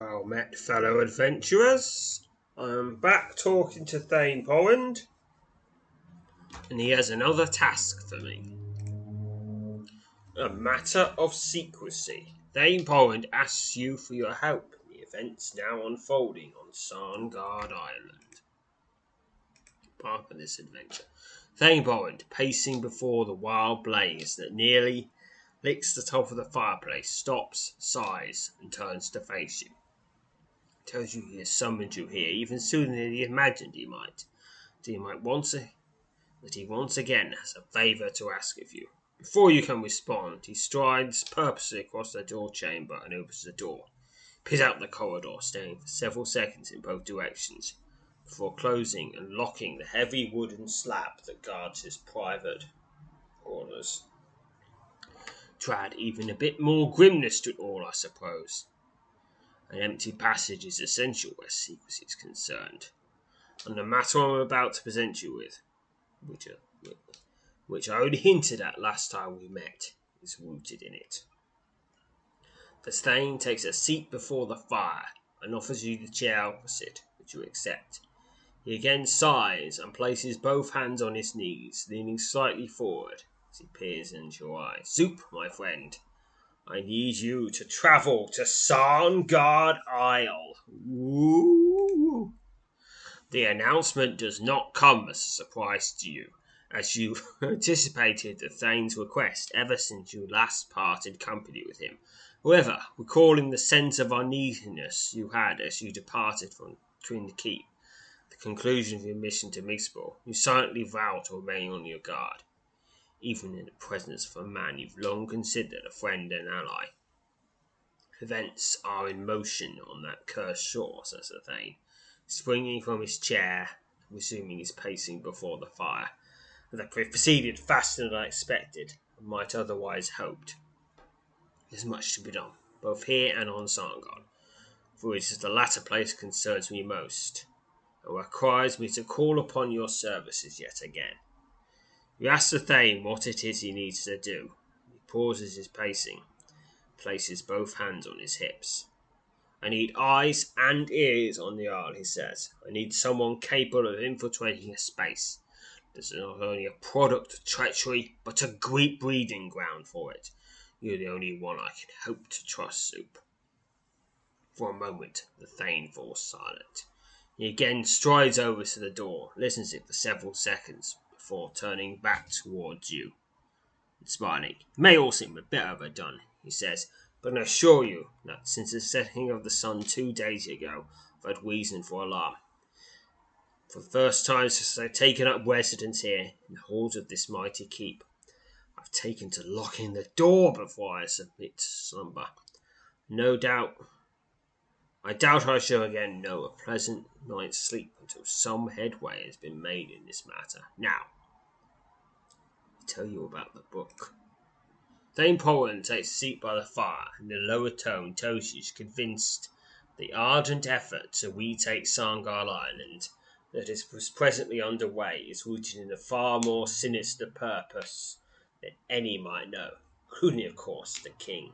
Well met, fellow adventurers. I'm back talking to Thane Poland, and he has another task for me. A matter of secrecy. Thane Poland asks you for your help in the events now unfolding on Sarngard Island. Part of this adventure. Thane Poland, pacing before the wild blaze that nearly licks the top of the fireplace, stops, sighs, and turns to face you tells you he has summoned you here even sooner than he imagined he might. That he once he again has a favour to ask of you. Before you can respond, he strides purposely across the door chamber and opens the door. Peers out the corridor, staying for several seconds in both directions, before closing and locking the heavy wooden slab that guards his private quarters. To add even a bit more grimness to it all, I suppose. An empty passage is essential where secrecy is concerned, and the matter I'm about to present you with, which, uh, which I only hinted at last time we met, is rooted in it. The Thane takes a seat before the fire and offers you the chair opposite, which you accept. He again sighs and places both hands on his knees, leaning slightly forward as he peers into your eyes. Soup, my friend, I need you to travel to Sarngard Isle. Ooh. The announcement does not come as a surprise to you, as you anticipated the Thane's request ever since you last parted company with him. However, recalling the sense of uneasiness you had as you departed from between the keep, the conclusion of your mission to Mixborough, you silently vowed to remain on your guard even in the presence of a man you've long considered a friend and ally. Events are in motion on that cursed shore, says the Thane, springing from his chair, resuming his pacing before the fire. They proceeded faster than I expected, and might otherwise hoped. There's much to be done, both here and on Sarngard, for it is the latter place concerns me most, and requires me to call upon your services yet again. You ask the Thane what it is he needs to do. He pauses his pacing, places both hands on his hips. I need eyes and ears on the isle, he says. I need someone capable of infiltrating a space This is not only a product of treachery, but a great breeding ground for it. You're the only one I can hope to trust, Soup. For a moment, the Thane falls silent. He again strides over to the door, listens it for several seconds, before turning back towards you. Smiling. It may all seem a bit overdone, he says, but I assure you that since the setting of the sun two days ago, I've had reason for alarm. For the first time since I've taken up residence here in the halls of this mighty keep, I've taken to locking the door before I submit to slumber. No doubt, I doubt I shall again know a pleasant night's sleep until some headway has been made in this matter. Now, tell you about the book. Dame Poland takes a seat by the fire, and in a lower tone tells you she's convinced the ardent effort to retake Sarngard Island that is presently under way is rooted in a far more sinister purpose than any might know, including, of course, the king.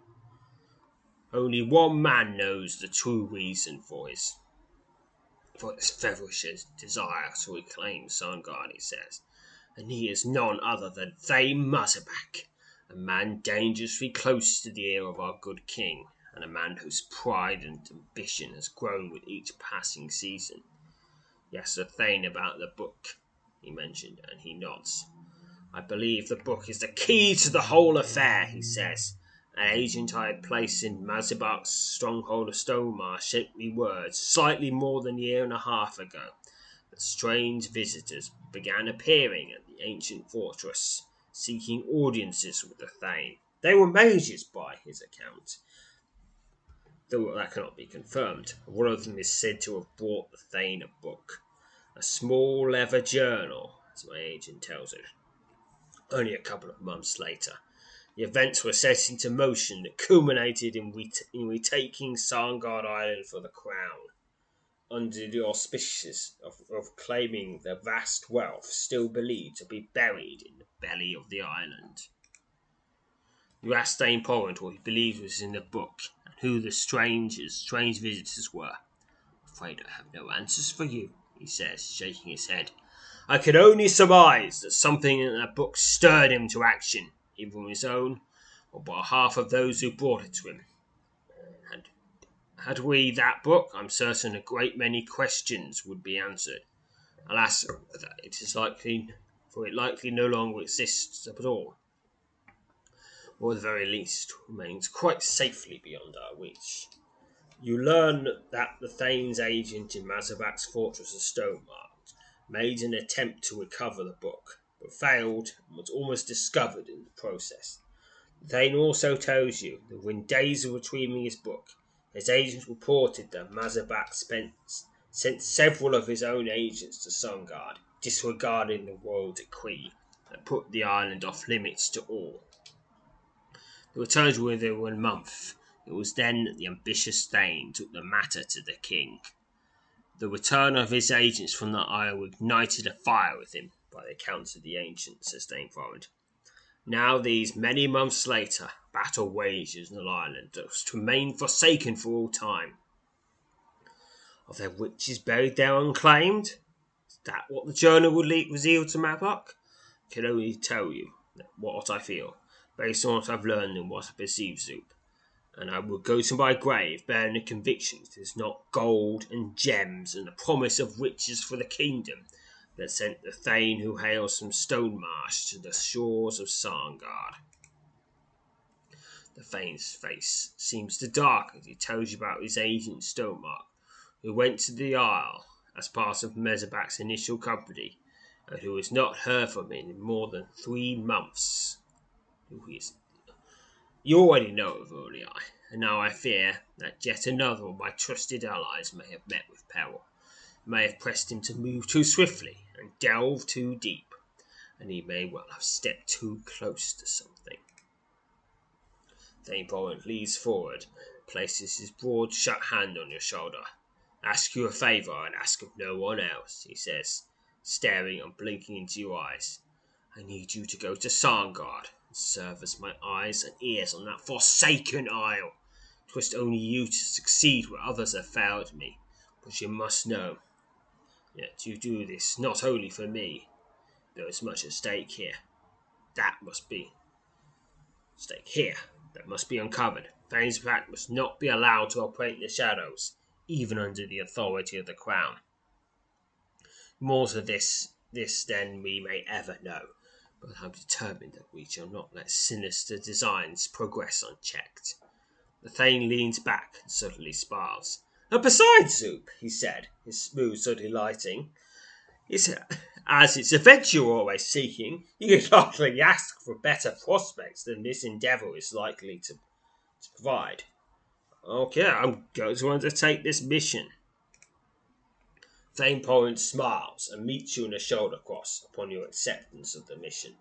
Only one man knows the true reason for his for his feverish desire to reclaim Sarngard, he says and he is none other than Thane Mazabak, a man dangerously close to the ear of our good king, and a man whose pride and ambition has grown with each passing season. Yes, a thing about the book, he mentioned, and he nods. I believe the book is the key to the whole affair, he says. An agent I had placed in Mazabak's stronghold of Stonemark sent me word slightly more than a year and a half ago that strange visitors began appearing at the ancient fortress, seeking audiences with the Thane. They were mages by his account, though that cannot be confirmed. One of them is said to have brought the Thane a book, a small leather journal, as my agent tells it. Only a couple of months later, the events were set into motion that culminated in, in retaking Sarngard Island for the crown, under the auspices of, of claiming the vast wealth still believed to be buried in the belly of the island. Dane Porrant what he believed was in the book, and who the strangers, strange visitors were. Afraid I have no answers for you, he says, shaking his head. I could only surmise that something in that book stirred him to action either from his own or by half of those who brought it to him. Had we that book, I'm certain a great many questions would be answered. Alas, it is likely, for it likely no longer exists at all, or at the very least remains quite safely beyond our reach. You learn that the Thane's agent in Mazabak's fortress of Stonemark made an attempt to recover the book, but failed and was almost discovered in the process. The Thane also tells you that when days of retrieving his book, his agents reported that Mazabak sent several of his own agents to Sarngard, disregarding the royal decree that put the island off limits to all. The returns were within one month. It was then that the ambitious Thane took the matter to the king. The return of his agents from the isle ignited a fire within by the accounts of the ancients, sustained forward. Now, these many months later, battle wages in the island to remain forsaken for all time. Are there witches buried there unclaimed? Is that what the journal would reveal to Mabok? I can only tell you what I feel, based on what I've learned and what I perceive, Zoop. And I will go to my grave bearing the conviction that it is not gold and gems and the promise of riches for the kingdom that sent the Thane who hails from Stonemarsh to the shores of Sarngard. The Thane's face seems to darken as he tells you about his agent Stonemark, who went to the Isle as part of Mazabak's initial company, and who has not heard from him in more than three months. You already know of Eye, and now I fear that yet another of my trusted allies may have met with peril, may have pressed him to move too swiftly and delve too deep, and he may well have stepped too close to something. Thane Porrant leans forward, places his broad shut hand on your shoulder. Ask you a favour and ask of no one else, he says, staring and blinking into your eyes. I need you to go to Sarngard and serve as my eyes and ears on that forsaken isle. Twas only you to succeed where others have failed me, but you must know Yet you do this not only for me. There is much at stake here. That must be stake here. That must be uncovered. Thane's Pact must not be allowed to operate in the shadows, even under the authority of the Crown. More to this this than we may ever know, but I'm determined that we shall not let sinister designs progress unchecked. The Thane leans back and suddenly smiles. And besides, Zoop, he said, his smooth suddenly lighting, it's, as it's a venture you're always seeking, you can hardly ask for better prospects than this endeavour is likely to, to provide. Okay, I'm going to undertake this mission. Thane Porrant smiles and meets you in a shoulder cross upon your acceptance of the mission.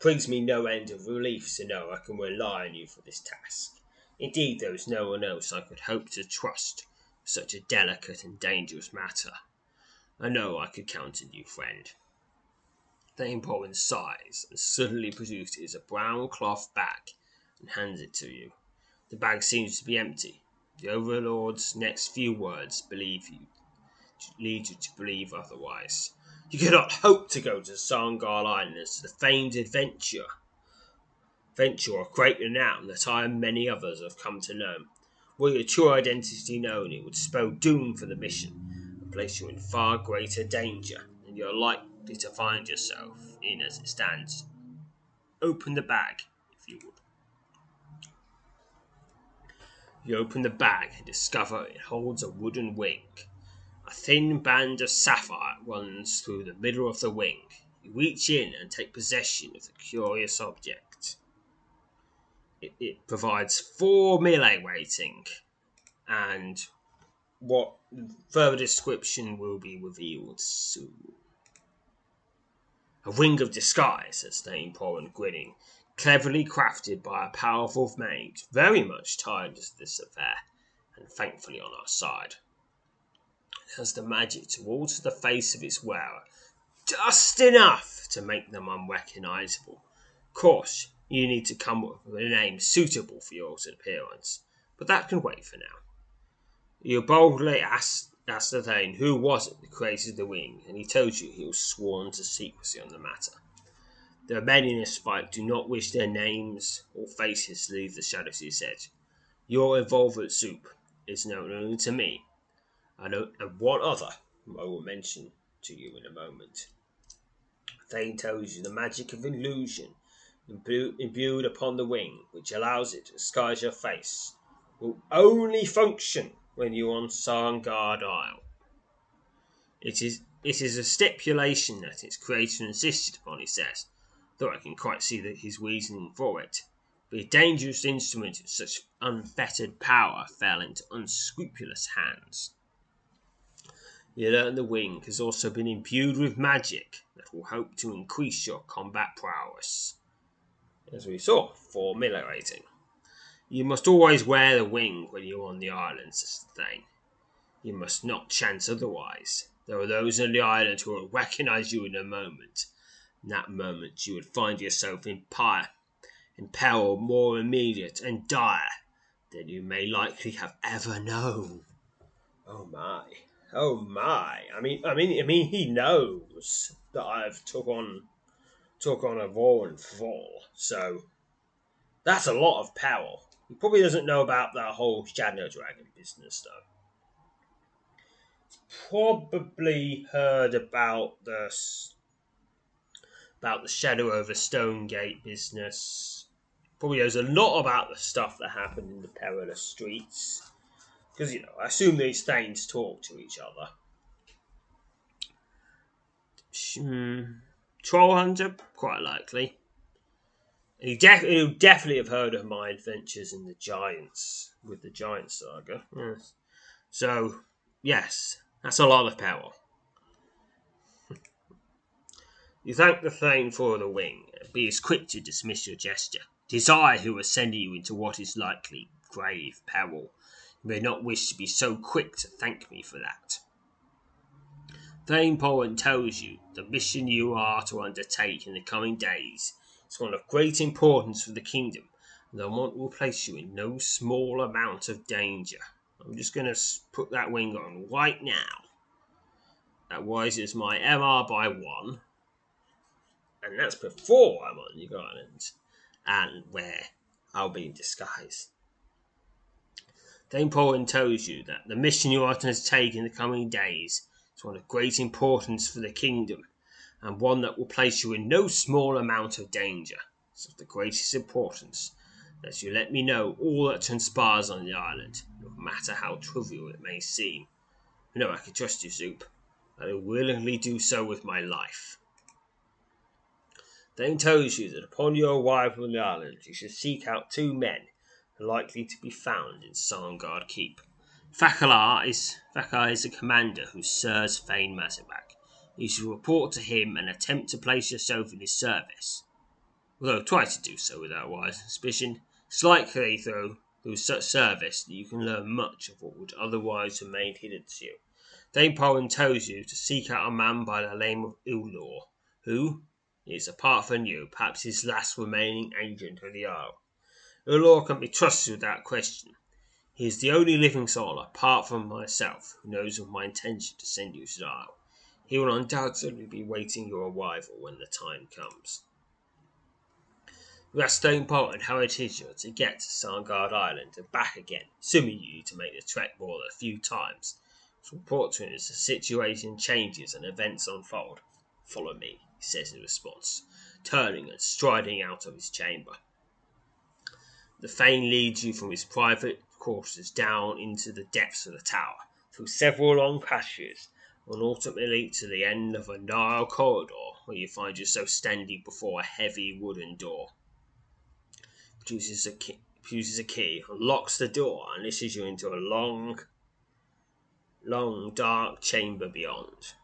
Brings me no end of relief to know I can rely on you for this task. Indeed, there is no one else I could hope to trust such a delicate and dangerous matter. I know I could count on you, friend. Thane Porrant sighs and suddenly produces a brown cloth bag and hands it to you. The bag seems to be empty. The Overlord's next few words believe you lead you to believe otherwise. You cannot hope to go to Sarngard Island as the famed adventure venture of great renown that I and many others have come to know. Were your true identity known, it would spell doom for the mission place you in far greater danger than you're likely to find yourself in as it stands. Open the bag, if you would. You open the bag and discover it holds a wooden wing. A thin band of sapphire runs through the middle of the wing. You reach in and take possession of the curious object. It, it provides four melee rating, and what further description will be revealed soon. A ring of disguise, said Stainpole, grinning, cleverly crafted by a powerful mage, very much tied to this affair, and thankfully on our side. It has the magic to alter the face of its wearer just enough to make them unrecognizable. Of course, you need to come up with a name suitable for your appearance, but that can wait for now. You boldly asked ascertain who was it that created the wing, and he told you he was sworn to secrecy on the matter. The men in this fight do not wish their names or faces to leave the shadows, he said. Your involvement, Soup, is known only to me, and, and one other I will mention to you in a moment. Thane tells you the magic of illusion imbued upon the wing, which allows it to disguise your face, will only function when you're on Sarngard Isle. It is it is a stipulation that its creator insisted upon, he says, though I can quite see that his reasoning for it. But a dangerous instrument of such unfettered power fell into unscrupulous hands. You learn the wing has also been imbued with magic that will help to increase your combat prowess. As we saw, for melee rating. You must always wear the wing when you're on the island, Sister Thane. You must not chance otherwise. There are those on the island who will recognize you in a moment. In that moment you would find yourself in, pyre, in peril more immediate and dire than you may likely have ever known. Oh my. Oh my. I mean I mean I mean he knows that I've took on took on a Voran fall, so that's a lot of power. He probably doesn't know about that whole Shadow Dragon business, though. Probably heard about the about the Shadow over Stonegate business. Probably knows a lot about the stuff that happened in the Perilous Streets. Because, you know, I assume these things talk to each other. Hmm. Troll Hunter? Quite likely. You def- you definitely have heard of my adventures in the Giants with the Giant Saga. Yes. So, yes, that's a lot of power. you thank the Thane for the wing, be as quick to dismiss your gesture. Tis I who is sending you into what is likely grave peril. You may not wish to be so quick to thank me for that. Thane Powen tells you the mission you are to undertake in the coming days is one of great importance for the kingdom, and I will place you in no small amount of danger. I'm just going to put that wing on right now. That rises my MR by one, and that's before I'm on your island, and where I'll be in disguise. Dame Poland tells you that the mission you are to take in the coming days is one of great importance for the kingdom, and one that will place you in no small amount of danger. It's of the greatest importance that you let me know all that transpires on the island, no matter how trivial it may seem. You know I can trust you, Zoop. I will willingly do so with my life. Then tells you that upon your arrival on the island you should seek out two men likely to be found in Sarngard Keep. Thakalar is Thakar is the commander who serves Thane Mazabak. You should report to him and attempt to place yourself in his service. Although try to do so without wise suspicion, it's likely though through such service that you can learn much of what would otherwise remain hidden to you. Dame Powen tells you to seek out a man by the name of Ulor, who is, apart from you, perhaps his last remaining agent of the Isle. Ulor can be trusted without question. He is the only living soul, apart from myself, who knows of my intention to send you to the Isle. He will undoubtedly be waiting your arrival when the time comes. We asked Stone and you to get to Sarngard Island and back again, assuming you need to make the trek more than a few times. To report to him as the situation changes and events unfold. Follow me, he says in response, turning and striding out of his chamber. The Thane leads you from his private quarters down into the depths of the tower, through several long passages, and ultimately to the end of a narrow corridor where you find yourself standing before a heavy wooden door. Produces a key, produces a key, unlocks the door, and issues you into a long, long, dark chamber beyond.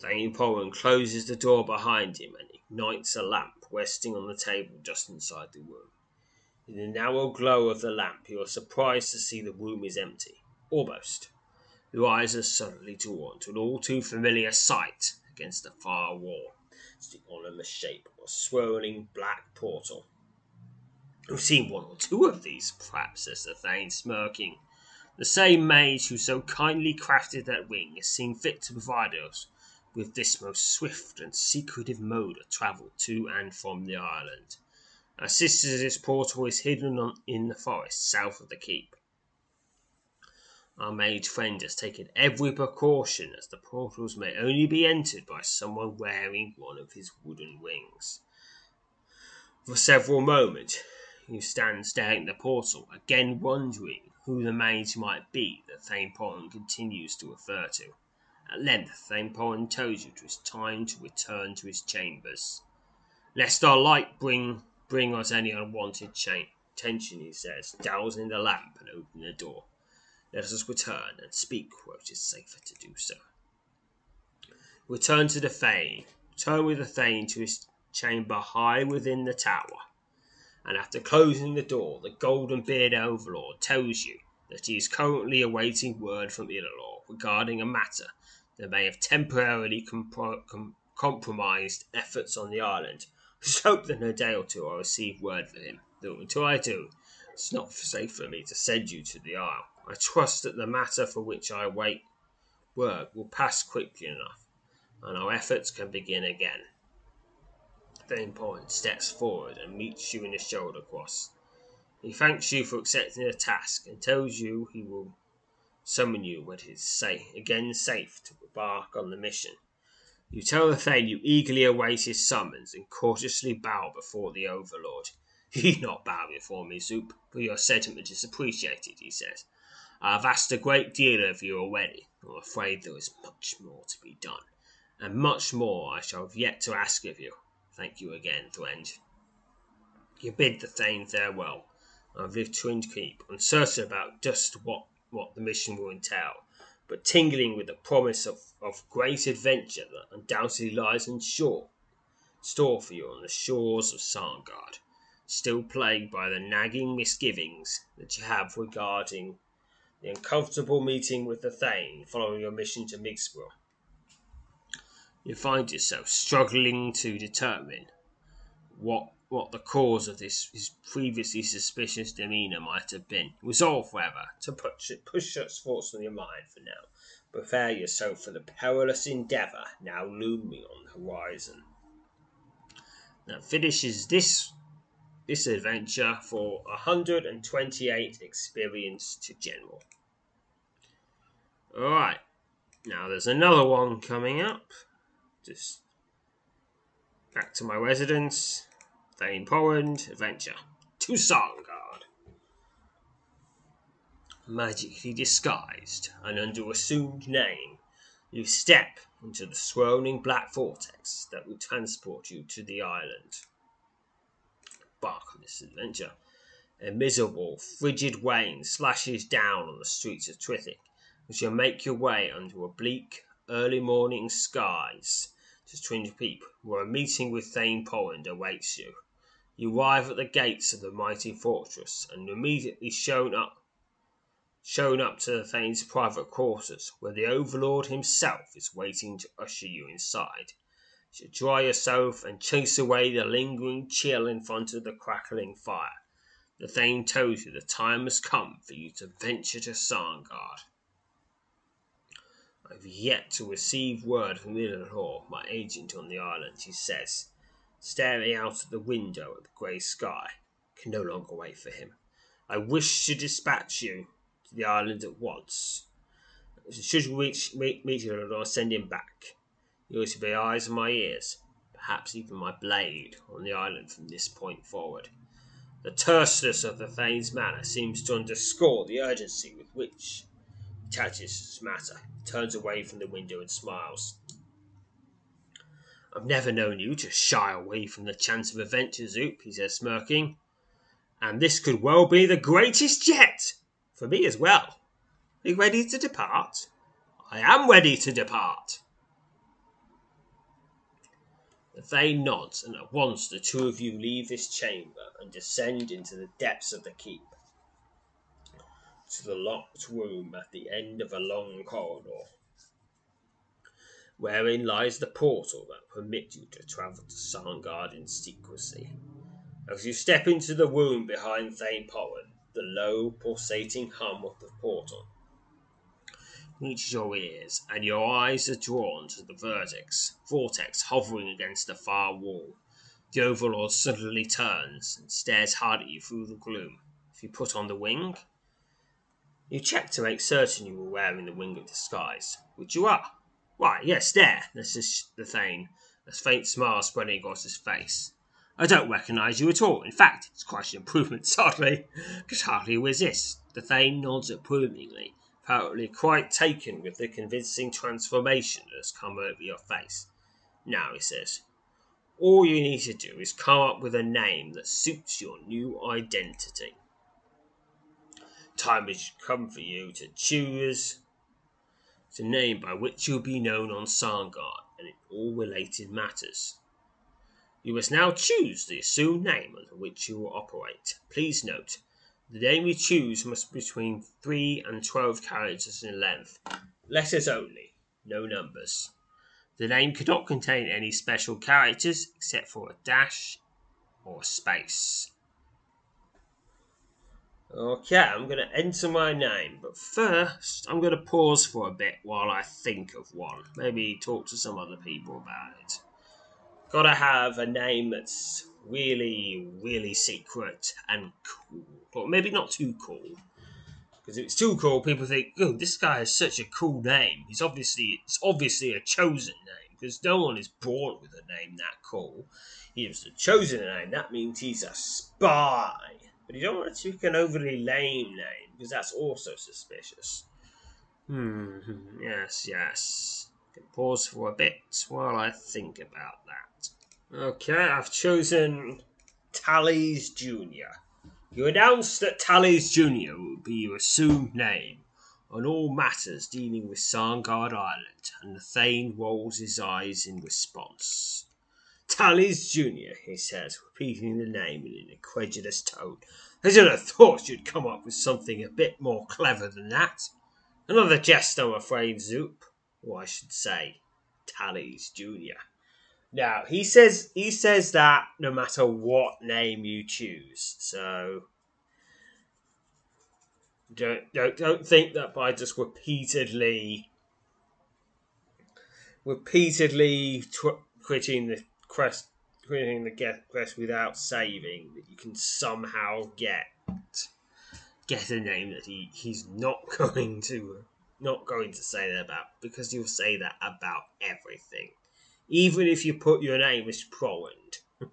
Thane Poran closes the door behind him and ignites a lamp resting on the table just inside the room. In the narrow glow of the lamp, you are surprised to see the room is empty. Almost. Your eyes are suddenly drawn to an all too familiar sight against the far wall. It's the ominous shape of a swirling black portal. We've seen one or two of these, perhaps, says the Thane, smirking. The same mage who so kindly crafted that wing has seen fit to provide us with this most swift and secretive mode of travel to and from the island. Our sister's portal is hidden in the forest south of the keep. Our mage friend has taken every precaution as the portals may only be entered by someone wearing one of his wooden wings. For several moments you stand staring at the portal, again wondering who the mage might be that Thane Poran continues to refer to. At length Thane Poran tells you it is time to return to his chambers. Lest our light bring bring us any unwanted attention, he says, dousing the lamp and opening the door. Let us return and speak where it is safer to do so. Return to the Thane. Return with the Thane to his chamber high within the tower. And after closing the door, the golden bearded overlord tells you that he is currently awaiting word from Irilor regarding a matter that may have temporarily compro- com- compromised efforts on the island just hope that in a day or two I'll receive word from him. Though until I do, it's not safe for me to send you to the Isle. I trust that the matter for which I wait word will pass quickly enough, and our efforts can begin again. Thane Poran steps forward and meets you in the shoulder cross. He thanks you for accepting the task and tells you he will summon you when it is again safe to embark on the mission. You tell the Thane you eagerly await his summons and cautiously bow before the Overlord. You not bow before me, Zoop, for your sentiment is appreciated, he says. I have asked a great deal of you already. I'm afraid there is much more to be done, and much more I shall have yet to ask of you. Thank you again, Thwenge. You bid the Thane farewell. I've lived to keep, uncertain about just what, what the mission will entail, but tingling with the promise of, of great adventure that undoubtedly lies in shore, store for you on the shores of Sarngard, still plagued by the nagging misgivings that you have regarding the uncomfortable meeting with the Thane following your mission to Migsborough. You find yourself struggling to determine what what the cause of this his previously suspicious demeanour might have been. Resolve, however, to push, push such thoughts from your mind for now. Prepare yourself for the perilous endeavour now looming on the horizon. That finishes this this adventure for 128 experience to general. Alright, now there's another one coming up. Just back to my residence. Thane Poland, adventure to Sarngard. Magically disguised and under assumed name, you step into the swirling black vortex that will transport you to the island. Embark on this adventure. A miserable, frigid rain slashes down on the streets of Trithik as you make your way under a bleak, early morning skies to Twin Peak, where a meeting with Thane Poran awaits you. You arrive at the gates of the mighty fortress, and immediately shown up shown up to the Thane's private quarters, where the Overlord himself is waiting to usher you inside. Dry yourself and chase away the lingering chill in front of the crackling fire. The Thane tells you the time has come for you to venture to Sarngard. I have yet to receive word from Irilor, my agent on the island, he says staring out of the window at the grey sky. Can no longer wait for him. I wish to dispatch you to the island at once. Should we reach, you, I'll send him back. You are to be eyes and my ears, perhaps even my blade, on the island from this point forward. The terseness of the Thane's manner seems to underscore the urgency with which he touches this matter. He turns away from the window and smiles. I've never known you to shy away from the chance of adventure, Zoop, he says, smirking. And this could well be the greatest yet! For me as well. Are you ready to depart? I am ready to depart. The nod, and at once the two of you leave this chamber and descend into the depths of the keep to the locked room at the end of a long corridor, wherein lies the portal that permits you to travel to Sarngard in secrecy. As you step into the room behind Thane Pollen, the low, pulsating hum of the portal reaches your ears, and your eyes are drawn to the vertex, vortex hovering against the far wall. The Overlord suddenly turns and stares hard at you through the gloom. If you put on the wing, you check to make certain you were wearing the wing of disguise, which you are. Why, yes, there, this is the Thane, a faint smile spreading across his face. I don't recognise you at all. In fact, it's quite an improvement, sadly. Could hardly resist. The Thane nods approvingly, apparently quite taken with the convincing transformation that has come over your face. Now, he says, all you need to do is come up with a name that suits your new identity. Time has come for you to choose the name by which you'll be known on Sarngard and in all related matters. You must now choose the assumed name under which you will operate. Please note, the name you choose must be between 3 and 12 characters in length. Letters only, no numbers. The name cannot contain any special characters except for a dash or a space. Okay, I'm going to enter my name, but first I'm going to pause for a bit while I think of one. Maybe talk to some other people about it. Gotta have a name that's really, really secret and cool. Or maybe not too cool. Because if it's too cool, people think, oh, this guy has such a cool name. He's obviously it's obviously a chosen name. Because no one is born with a name that cool. He was a chosen name. That means he's a spy. But you don't want to pick an overly lame name, because that's also suspicious. Hmm, yes, yes. Can pause for a bit while I think about that. Okay, I've chosen Tallies Jr. You announced that Tallies Jr. would be your assumed name on all matters dealing with Sarngard Island, and the Thane rolls his eyes in response. Tallies Jr., he says, repeating the name in an incredulous tone. I should have thought you'd come up with something a bit more clever than that. Another jest, I'm afraid, Zoop. Or I should say, Tallies Jr. Now he says he says that no matter what name you choose. So don't don't don't think that by just repeatedly repeatedly tw- quitting the quest quitting the get quest without saving that you can somehow get get a name that he, he's not going to not going to say that about because you'll say that about everything even if you put your name as Prowand.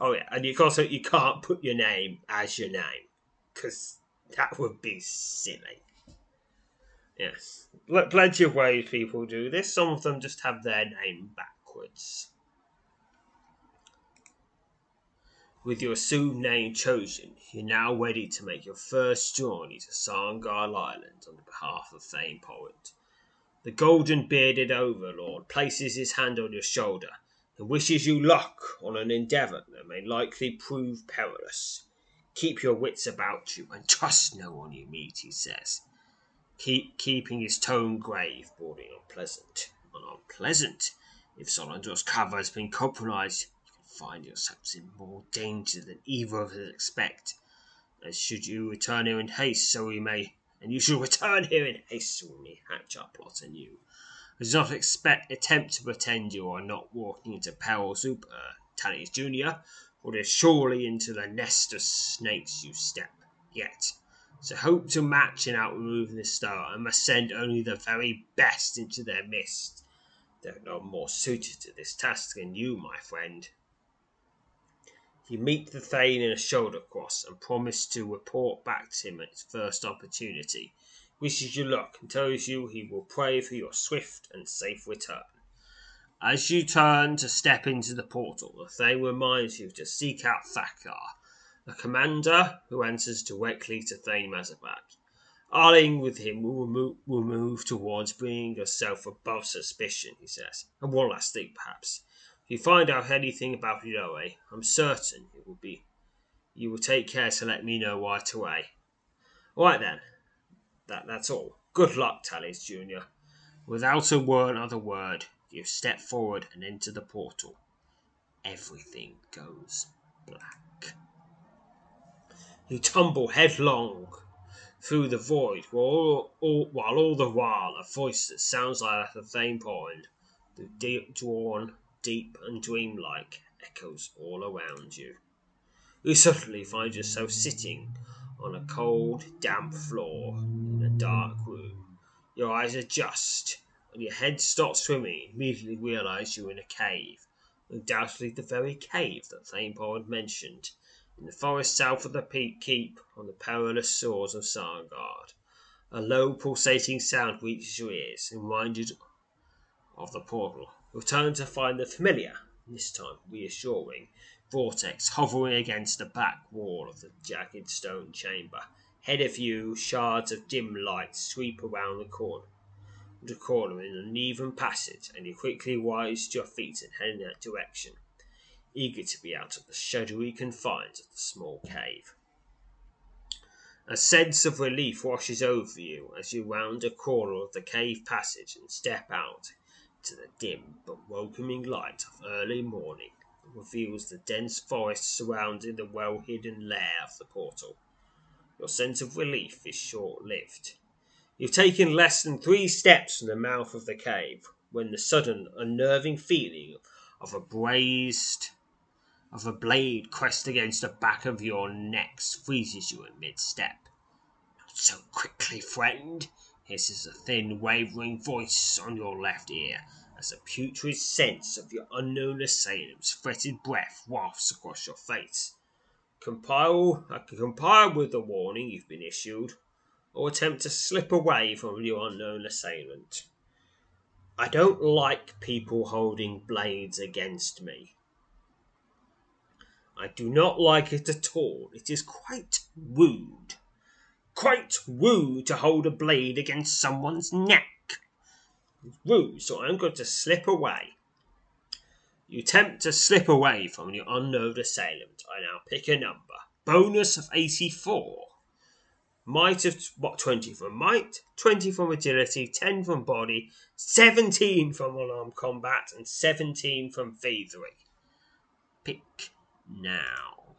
oh yeah, and you also you can't put your name as your name because that would be silly. Yes, plenty of ways people do this. Some of them just have their name backwards. With your assumed name chosen, you're now ready to make your first journey to Sarngard Island on behalf of Thane Poet. The golden bearded overlord places his hand on your shoulder and wishes you luck on an endeavour that may likely prove perilous. Keep your wits about you and trust no one you meet, he says, Keep, keeping his tone grave, bordering on pleasant. On unpleasant. If Solendor's cover has been compromised, you can find yourselves in more danger than either of us expect. As should you return here in haste, so we may and you shall return here in haste when we hatch our plot anew. I do not expect attempt to pretend you are not walking into peril super. Tallies Junior, for it is surely into the nest of snakes you step yet. So hope to match and outmove the star, and must send only the very best into their midst. They're not more suited to this task than you, my friend. You meet the Thane in a shoulder cross and promise to report back to him at his first opportunity. He wishes you luck and tells you he will pray for your swift and safe return. As you turn to step into the portal, the Thane reminds you to seek out Thakkar, the commander who answers directly to Thane Mazabak. Allying with him will move, will move towards bringing yourself above suspicion, he says. And one last thing, perhaps. You find out anything about Iroe, I'm certain it will be you will take care to let me know right away. All right then, that that's all. Good luck, Tallies Junior. Without a word other word, you step forward and enter the portal. Everything goes black. You tumble headlong through the void, while all, all, while all the while a voice that sounds like a vain point, the deep drawn deep and dreamlike, echoes all around you. You suddenly find yourself sitting on a cold, damp floor in a dark room. Your eyes adjust, and your head stops swimming. Immediately realize you're in a cave, undoubtedly the very cave that Thanepaw had mentioned, in the forest south of the peak keep on the perilous shores of Sarngard. A low, pulsating sound reaches your ears, reminded of the portal return to find the familiar, this time reassuring, vortex hovering against the back wall of the jagged stone chamber. Head of you, shards of dim light sweep around the corner, the corner in an uneven passage, and you quickly rise to your feet and head in that direction, eager to be out of the shadowy confines of the small cave. A sense of relief washes over you as you round a corner of the cave passage and step out to the dim but welcoming light of early morning that reveals the dense forest surrounding the well hidden lair of the portal. Your sense of relief is short lived. You've taken less than three steps from the mouth of the cave when the sudden unnerving feeling of a brazed of a blade pressed against the back of your neck freezes you in mid step. Not so quickly, friend, hisses a thin, wavering voice on your left ear as a putrid sense of your unknown assailant's fetid breath wafts across your face. Compile, can compile with the warning you've been issued, or attempt to slip away from your unknown assailant. I don't like people holding blades against me. I do not like it at all. It is quite rude quite rude to hold a blade against someone's neck. Rude, so I'm going to slip away. You attempt to slip away from your unknown assailant. I now pick a number. Bonus of 84. Might of what 20 from might, 20 from agility, 10 from body, 17 from unarmed combat, and 17 from thievery. Pick now.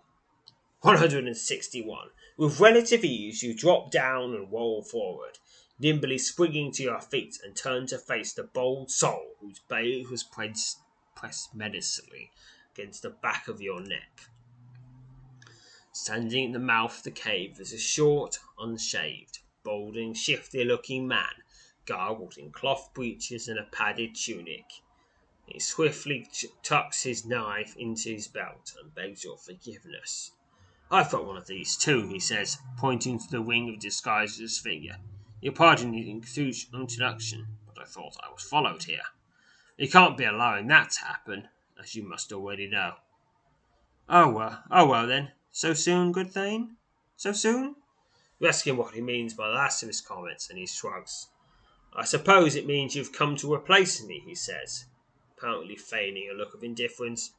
161. With relative ease, you drop down and roll forward, nimbly springing to your feet and turn to face the bold soul whose blade was pressed, menacingly against the back of your neck. Standing in the mouth of the cave is a short, unshaved, balding, shifty looking man, garbled in cloth breeches and a padded tunic. He swiftly tucks his knife into his belt and begs your forgiveness. I've got one of these too, he says, pointing to the wing of disguise's finger. Your pardon the introduction, but I thought I was followed here. You can't be allowing that to happen, as you must already know. Oh well, oh well then. So soon, good Thane? So soon? We ask him what he means by the last of his comments, and he shrugs. I suppose it means you've come to replace me, he says, apparently feigning a look of indifference.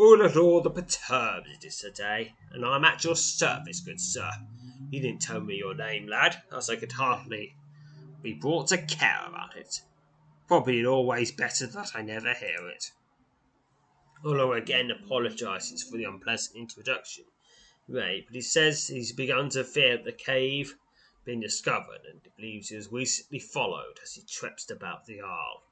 All all the perturbed it is today, and I'm at your service, good sir. You didn't tell me your name, lad, as I could hardly be brought to care about it. Probably always better that I never hear it. Although again apologises for the unpleasant introduction, right, but he says he's begun to fear the cave being discovered and believes he was recently followed as he traipsed about the Isle.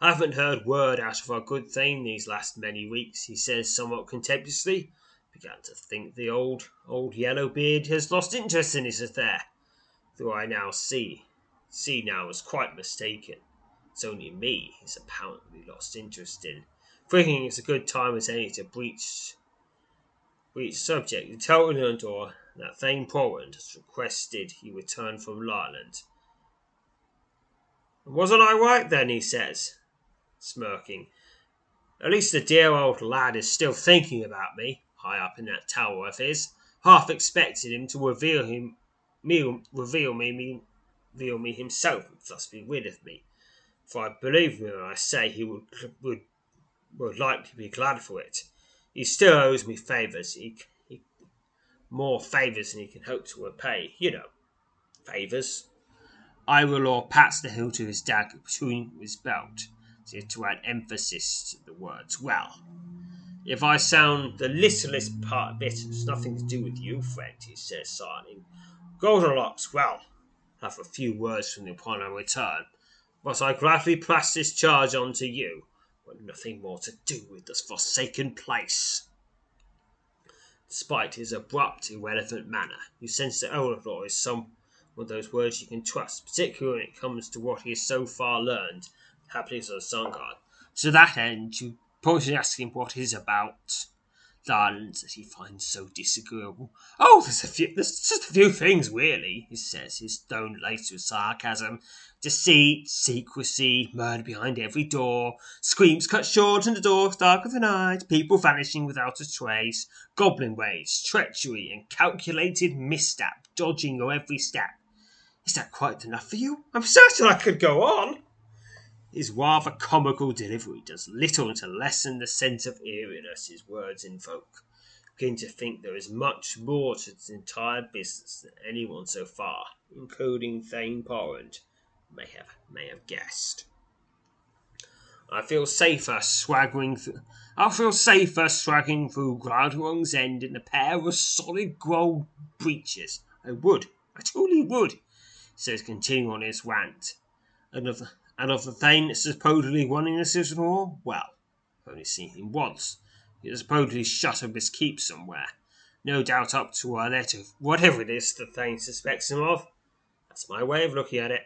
I haven't heard word out of our good Thane these last many weeks, he says somewhat contemptuously. Began to think the old, old yellow beard has lost interest in his affair. Though I now see, see now was quite mistaken. It's only me he's apparently lost interest in, thinking it's a good time as any to breach, breach subject. He told Leonor that Thane Portland has requested he return from Larland. Wasn't I right then, he says, smirking. At least the dear old lad is still thinking about me high up in that tower of his. Half expected him to reveal him, me, reveal me, me, reveal me himself, and thus be rid of me. For I believe me when I say he would would would likely be glad for it. He still owes me favours. He, he more favours than he can hope to repay. You know, favours. Ivalor pats the hilt of his dagger between his belt, to add emphasis to the words. Well, if I sound the littlest part bit, it's nothing to do with you, friend, he says, sighing. Goldenlocks, well, have a few words from you upon our return, but I gladly pass this charge on to you, but nothing more to do with this forsaken place. Despite his abrupt, irrelevant manner, you sense that Olaflor is some of those words you can trust, particularly when it comes to what he has so far learned, happily of Sarngard. To that end, you Poetry asking what is about Darlings that he finds so disagreeable. Oh, there's a few, there's just a few things, really, he says, his tone laced with sarcasm. Deceit, secrecy, murder behind every door, screams cut short in the dark of the night, people vanishing without a trace, goblin ways, treachery, and calculated misstep, dodging your every step. Is that quite enough for you? I'm certain I could go on. His rather comical delivery does little to lessen the sense of eeriness his words invoke. Begin to think there is much more to this entire business than anyone so far, including Thane Porrand, may have may have guessed. I feel safer swaggering through. I feel safer swaggering through Groudwong's End in a pair of solid gold breeches. I would, I truly would, says continuing on his rant. Another and of the Thane supposedly winning the Civil War? Well, I've only seen him once. He's supposedly shut up his keep somewhere. No doubt up to our letter, whatever it is the Thane suspects him of. That's my way of looking at it.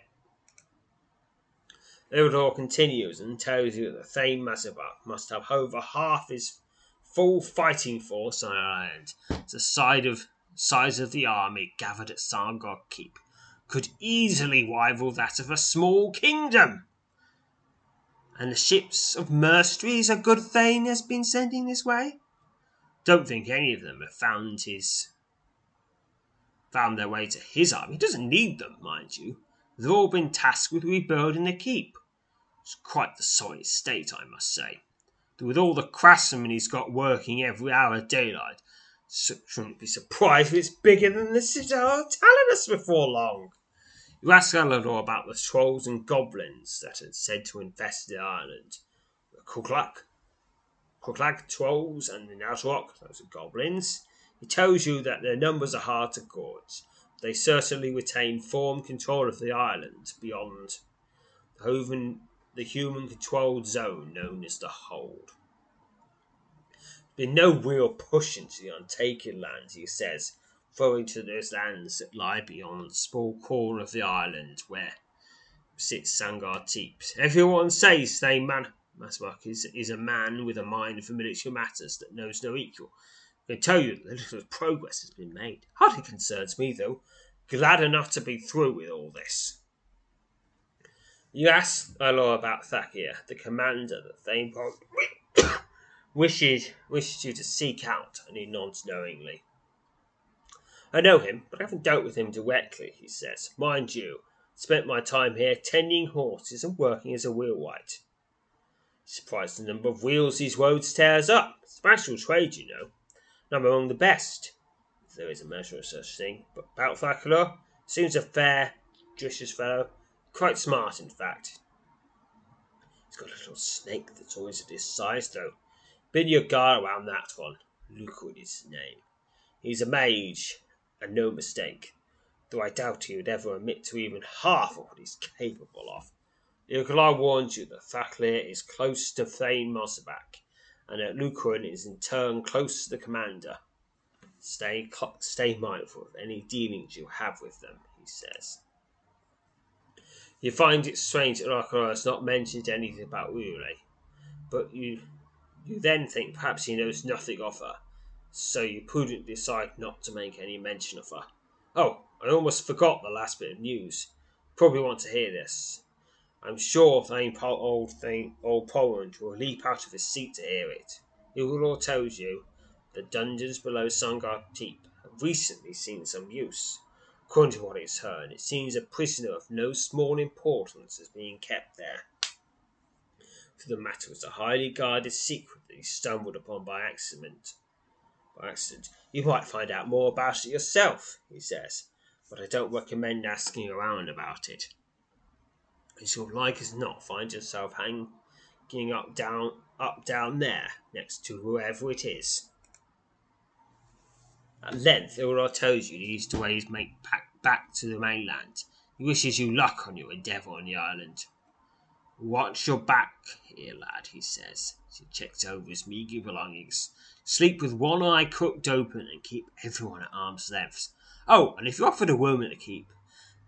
Theodore continues and tells you that the Thane Mazabak uh, must have over half his full fighting force on It's the side of size of the army gathered at Sargog Keep could easily rival that of a small kingdom. And the ships of mercenaries a good Thane has been sending this way? Don't think any of them have found his found their way to his army. He doesn't need them, mind you. They've all been tasked with rebuilding the keep. It's quite the sorry state, I must say. With all the craftsmen he's got working every hour of daylight, shouldn't be surprised if it's bigger than the Citadel of Talanus before long. You ask Alador about the trolls and goblins that are said to infest the island. The Kuklak, Kuklak trolls and the Nazrok, those are goblins. He tells you that their numbers are hard to gauge. They certainly retain form control of the island beyond the, human, the human controlled zone known as the Hold. There's been no real push into the untaken lands, he says, flowing to those lands that lie beyond the small corner of the island where sits Sangar Teeps. Everyone says they man Masmark is, is a man with a mind for military matters that knows no equal. I can tell you that little progress has been made. Hardly concerns me, though. Glad enough to be through with all this. You ask Alor about Thakir, the commander that Thane wishes, wishes you to seek out, and he nods knowingly. I know him, but I haven't dealt with him directly, he says. Mind you, spent my time here tending horses and working as a wheelwright. Surprised the number of wheels these roads tears up. Special trade, you know. And I'm among the best, if there is a measure of such thing. But Balthacler seems a fair, judicious fellow. Quite smart, in fact. He's got a little snake that's always at his size, though. Been your guard around that one. Liquid is his name. He's a mage, and no mistake, though I doubt he would ever admit to even half of what he's capable of. Ilkalai warns you that Thaklir is close to Thane Mazabak, and that Lucrin is in turn close to the commander. Stay, stay mindful of any dealings you have with them, he says. You find it strange that Ilkalai has not mentioned anything about Ule, but you you then think perhaps he knows nothing of her, so you prudently decide not to make any mention of her. Oh, I almost forgot the last bit of news. Probably want to hear this. I'm sure Thane old thing old Poland will leap out of his seat to hear it. all tells you the dungeons below Sarngard Keep have recently seen some use. According to what he's heard, it seems a prisoner of no small importance is being kept there. For the matter was a highly guarded secret that he stumbled upon by accident. By accident. You might find out more about it yourself, he says, but I don't recommend asking around about it you'll like as not find yourself hanging up down up down there next to whoever it is. At length, Ilra tells you he is the way he's make back, back to the mainland. He wishes you luck on your endeavour on the island. Watch your back here, lad, he says as he checks over his meagre belongings. Sleep with one eye crooked open and keep everyone at arm's length. Oh, and if you're offered a woman to keep,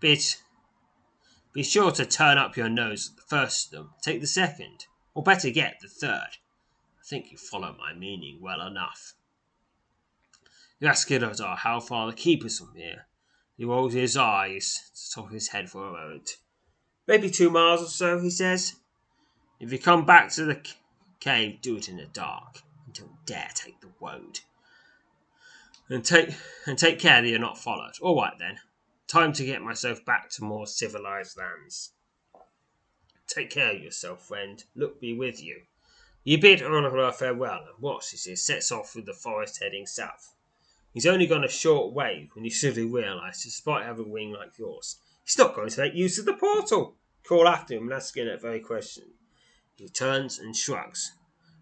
bit be sure to turn up your nose at the first of them. Take the second, or better yet, the third. I think you follow my meaning well enough. You ask Ilodar oh, how far the keep is from here. He rolls his eyes to the top of his head for a moment. Maybe two miles or so, he says. If you come back to the cave, do it in the dark, don't dare take the road. And take and take care that you're not followed. All right then. Time to get myself back to more civilized lands. Take care of yourself, friend. Look be with you. You bid Oliver farewell and watch as he sets off through the forest heading south. He's only gone a short way when you suddenly realises, despite having a wing like yours, he's not going to make use of the portal. Call after him and ask him that very question. He turns and shrugs.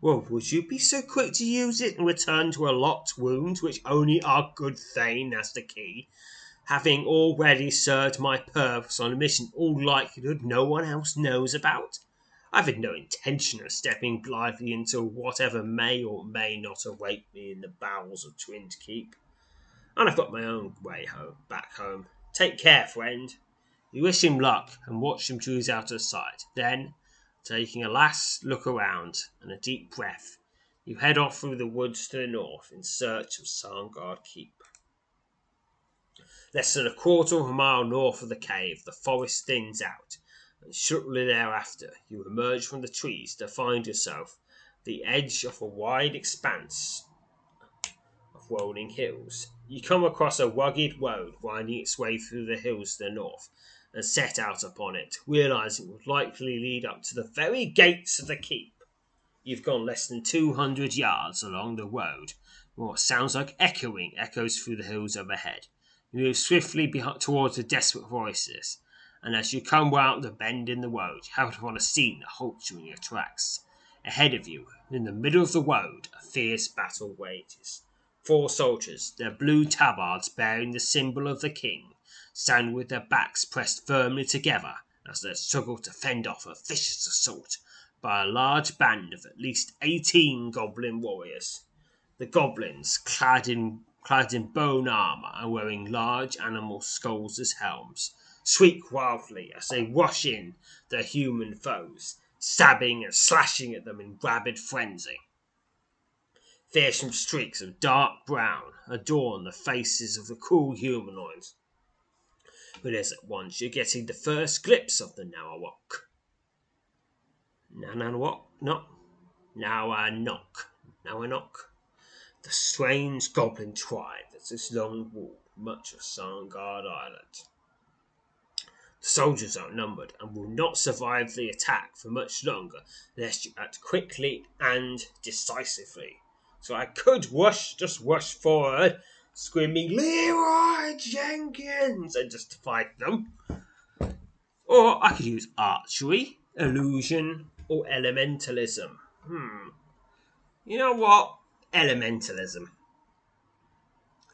Well, would you be so quick to use it and return to a locked wound which only our good Thane has the key? having already served my purpose on a mission all likelihood no one else knows about? I've had no intention of stepping blithely into whatever may or may not await me in the bowels of Twin Keep. And I've got my own way home, back home. Take care, friend. You wish him luck and watch him cruise out of sight. Then, taking a last look around and a deep breath, you head off through the woods to the north in search of Sarngard Keep. Less than a quarter of a mile north of the cave, the forest thins out, and shortly thereafter you emerge from the trees to find yourself the edge of a wide expanse of rolling hills. You come across a rugged road winding its way through the hills to the north, and set out upon it, realizing it would likely lead up to the very gates of the keep. You've gone less than two hundred yards along the road, when what sounds like echoing echoes through the hills overhead. You move swiftly towards the desperate voices, and as you come round the bend in the road, you happen upon a scene that halts you in your tracks. Ahead of you, in the middle of the road, a fierce battle wages. Four soldiers, their blue tabards bearing the symbol of the king, stand with their backs pressed firmly together as they struggle to fend off a vicious assault by a large band of at least eighteen goblin warriors. The goblins, clad in clad in bone armour and wearing large animal skulls as helms, shriek wildly as they rush in their human foes, stabbing and slashing at them in rabid frenzy. Fearsome streaks of dark brown adorn the faces of the cruel humanoids. But as at once you're getting the first glimpse of the Nawawok. Nanawok? Not Nawanok. Nawanok the strange goblin tribe that's has long ruled much of Sarngard Island. The soldiers are outnumbered and will not survive the attack for much longer unless you act quickly and decisively. So I could rush, just rush forward, screaming Leroy Jenkins, and just fight them. Or I could use archery, illusion, or elementalism. Hmm. You know what? elementalism.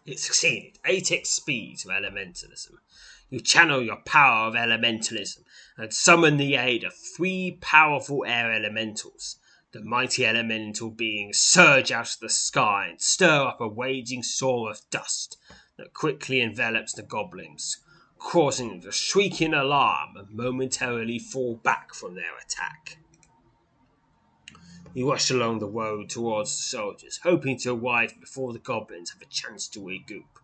It succeeded. 8x speed to elementalism. You channel your power of elementalism and summon the aid of three powerful air elementals. The mighty elemental beings surge out of the sky and stir up a raging storm of dust that quickly envelops the goblins, causing them to shriek in alarm and momentarily fall back from their attack. You rush along the road towards the soldiers, hoping to arrive before the goblins have a chance to regroup.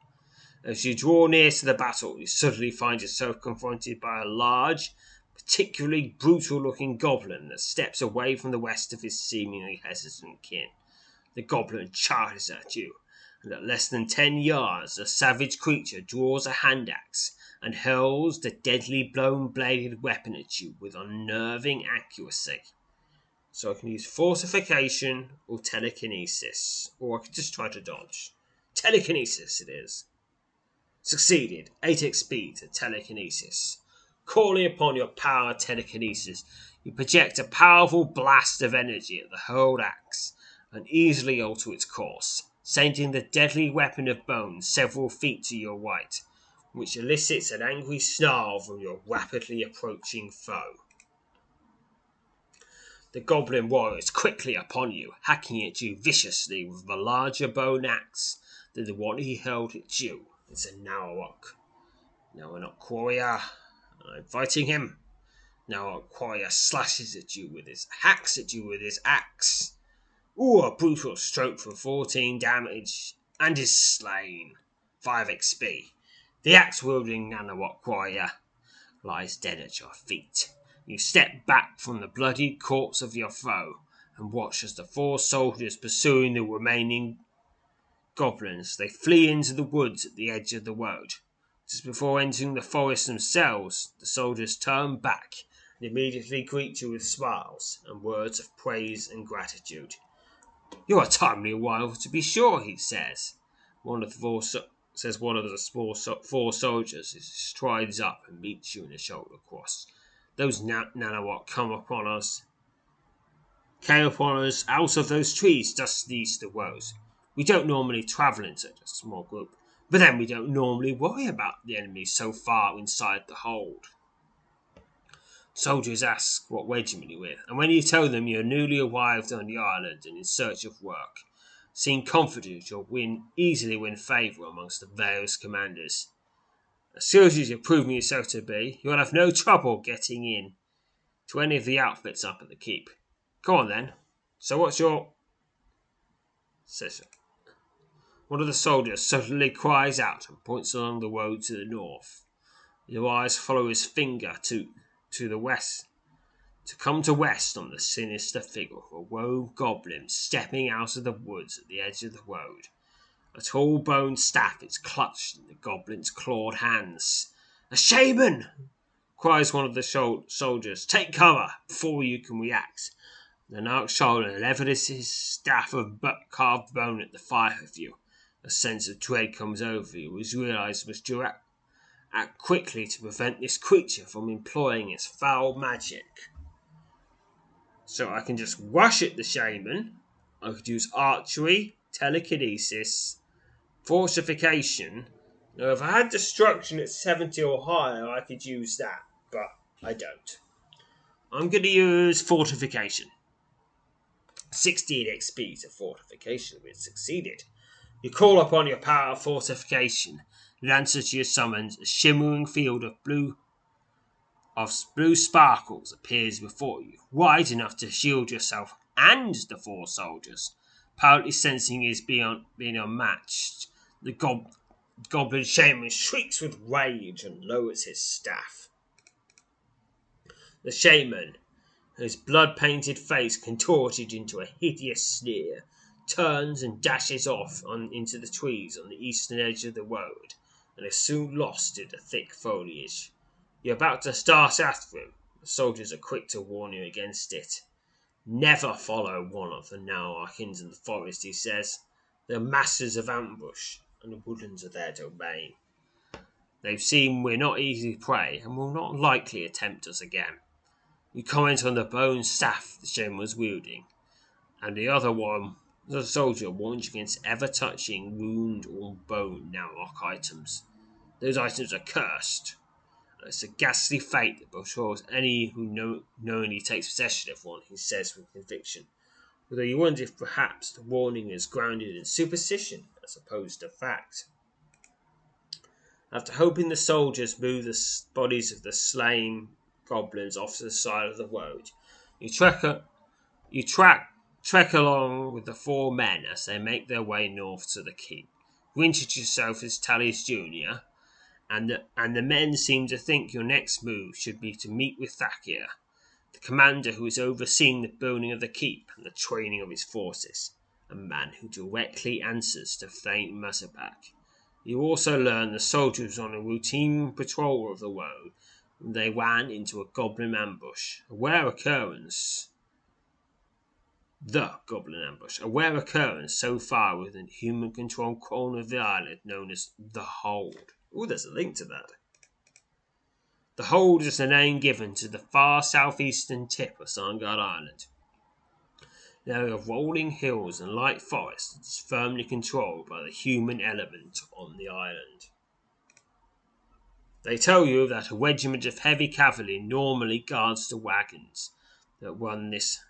As you draw near to the battle, you suddenly find yourself confronted by a large, particularly brutal looking goblin that steps away from the rest of his seemingly hesitant kin. The goblin charges at you, and at less than ten yards the savage creature draws a hand axe and hurls the deadly blown bladed weapon at you with unnerving accuracy. So I can use fortification or telekinesis, or I can just try to dodge. Telekinesis it is. Succeeded. 8 XP to telekinesis. Calling upon your power telekinesis, you project a powerful blast of energy at the hurled axe and easily alter its course, sending the deadly weapon of bone several feet to your right, which elicits an angry snarl from your rapidly approaching foe. The goblin warrior is quickly upon you, hacking at you viciously with a larger bone axe than the one he held at you. It's a Narwhal. Now we're not warrior. I'm fighting him. Now warrior slashes at you with his hacks at you with his axe. Ooh, a brutal stroke for 14 damage, and is slain. 5 XP. The axe wielding Nanowok warrior lies dead at your feet. You step back from the bloody corpse of your foe and watch as the four soldiers pursuing the remaining goblins they flee into the woods at the edge of the road. Just before entering the forest themselves, the soldiers turn back and immediately greet you with smiles and words of praise and gratitude. You're a timely arrival, to be sure, he says. One of the four so- says one of the four, so- four soldiers strides up and meets you in a shoulder cross those na- come upon us, came upon us out of those trees just east of Rose. We don't normally travel in such a small group, but then we don't normally worry about the enemy so far inside the hold. Soldiers ask what regiment you're with, and when you tell them you're newly arrived on the island and in search of work, seem confident you'll win easily win favour amongst the various commanders. As serious as you're proving yourself to be, you'll have no trouble getting in to any of the outfits up at the keep. Come on then. So what's your says one of the soldiers suddenly cries out and points along the road to the north. Your eyes follow his finger to to the west to come to west on the sinister figure of a rogue goblin stepping out of the woods at the edge of the road. A tall bone staff is clutched in the goblin's clawed hands. A shaman! cries one of the soldiers. Take cover before you can react. The Nark shoulder levers his staff of carved bone at the five of you. A sense of dread comes over you as you realize you must act, quickly to prevent this creature from employing its foul magic. So I can just rush at the shaman. I could use archery, telekinesis, Fortification. Now, if I had destruction at 70 or higher, I could use that, but I don't. I'm going to use fortification. 16 XP to fortification, which succeeded. You call upon your power of fortification. In answer to your summons, a shimmering field of blue of blue sparkles appears before you, wide enough to shield yourself and the four soldiers. Apparently sensing his being, being unmatched, the gob- goblin shaman shrieks with rage and lowers his staff. The shaman, his blood painted face contorted into a hideous sneer, turns and dashes off on, into the trees on the eastern edge of the road and is soon lost in the thick foliage. You're about to start after him. The soldiers are quick to warn you against it. Never follow one of the Narwhals in the forest, he says. They're masters of ambush and the woodlands are their domain. They've seen we're not easy prey and will not likely attempt us again. We comment on the bone staff the shaman was wielding, and the other one the soldier warns against ever touching wound or bone now lock items. Those items are cursed. It's a ghastly fate that befalls any who know, knowingly takes possession of one, he says with conviction. Although you wonder if perhaps the warning is grounded in superstition as opposed to fact. After helping the soldiers move the bodies of the slain goblins off to the side of the road, you trek, you track, trek along with the four men as they make their way north to the keep. You introduce yourself as Tullius Junior, and the, and the men seem to think your next move should be to meet with Thakir, the commander who is overseeing the building of the keep and the training of his forces, a man who directly answers to Thane Mazabak. You also learn the soldiers on a routine patrol of the road they ran into a goblin ambush, a rare occurrence. The goblin ambush, a rare occurrence so far within human controlled corner of the island known as the Hold. Oh, there's a link to that. The Hold is the name given to the far southeastern tip of Sarngard Island. An area of rolling hills and light forest that is firmly controlled by the human element on the island. They tell you that a regiment of heavy cavalry normally guards the wagons that run this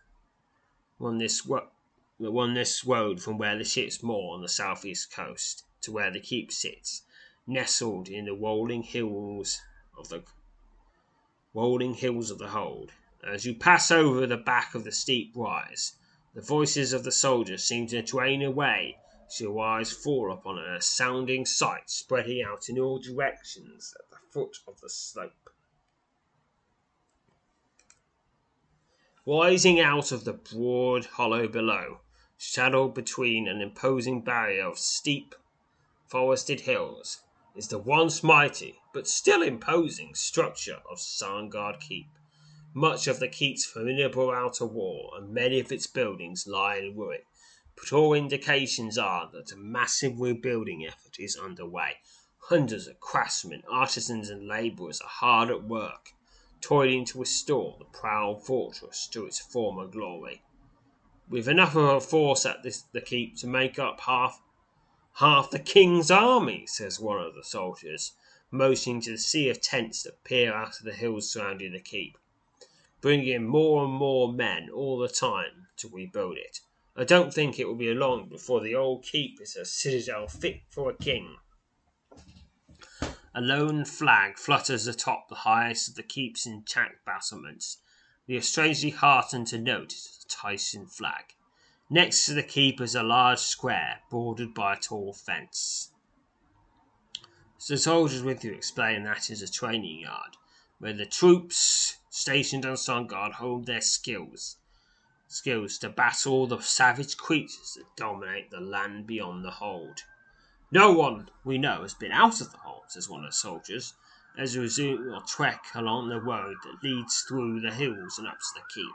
run this run this road from where the ships moor on the southeast coast to where the keep sits, nestled in the rolling hills of the rolling hills of the hold. As you pass over the back of the steep rise, the voices of the soldiers seem to drain away as your eyes fall upon a sounding sight spreading out in all directions at the foot of the slope. Rising out of the broad hollow below, shadowed between an imposing barrier of steep, forested hills, is the once mighty, but still imposing, structure of Sarngard Keep. Much of the keep's formidable outer wall and many of its buildings lie in ruin, but all indications are that a massive rebuilding effort is underway. Hundreds of craftsmen, artisans, and labourers are hard at work, toiling to restore the proud fortress to its former glory. With enough of a force at this, the keep to make up half half the king's army, says one of the soldiers, motioning to the sea of tents that peer out of the hills surrounding the keep bringing in more and more men all the time to rebuild it. I don't think it will be long before the old keep is a citadel fit for a king. A lone flag flutters atop the highest of the keep's intact battlements. We are strangely heartened to note it is a Tyson flag. Next to the keep is a large square bordered by a tall fence. The soldiers with you explain that is a training yard where the troops stationed on Sarngard hold their skills skills to battle the savage creatures that dominate the land beyond the hold. No one we know has been out of the hold, says one of the soldiers, as we resume our trek along the road that leads through the hills and up to the keep.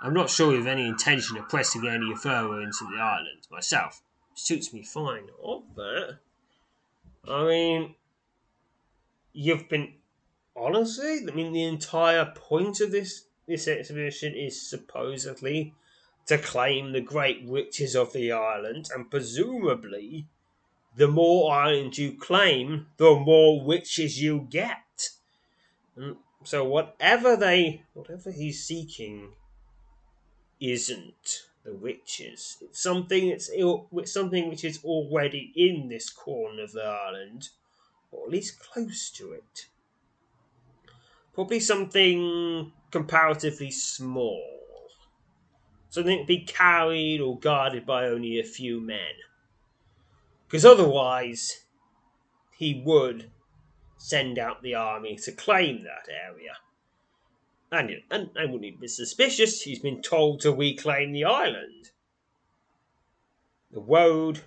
I'm not sure you've any intention of pressing any further into the island myself. Suits me fine. Oh, of that, I mean, you've been honestly, I mean, the entire point of this this exhibition is supposedly to claim the great riches of the island, and presumably, the more islands you claim, the more riches you get. And so, whatever they, whatever he's seeking, isn't the riches. It's something. It's, it's something which is already in this corner of the island, or at least close to it. Probably something comparatively small. Something to be carried or guarded by only a few men. Because otherwise, he would send out the army to claim that area. And, and I wouldn't even be suspicious, he's been told to reclaim the island. The road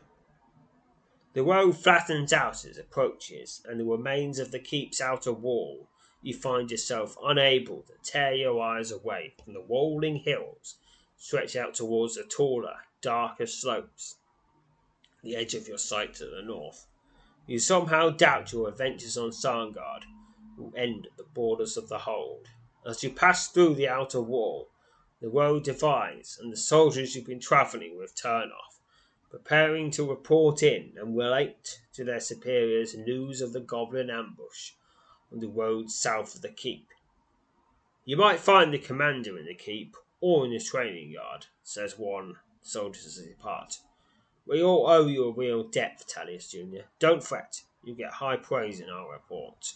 the road flattens out as it approaches, and the remains of the keep's outer wall you find yourself unable to tear your eyes away from the rolling hills stretch out towards the taller, darker slopes, the edge of your sight to the north. You somehow doubt your adventures on Sarngard will end at the borders of the hold. As you pass through the outer wall, the road divides, and the soldiers you've been travelling with turn off, preparing to report in and relate to their superiors news of the goblin ambush on the road south of the keep. You might find the commander in the keep or in the training yard, says one soldier as they depart. We all owe you a real debt, Tullius Junior. Don't fret, you get high praise in our report.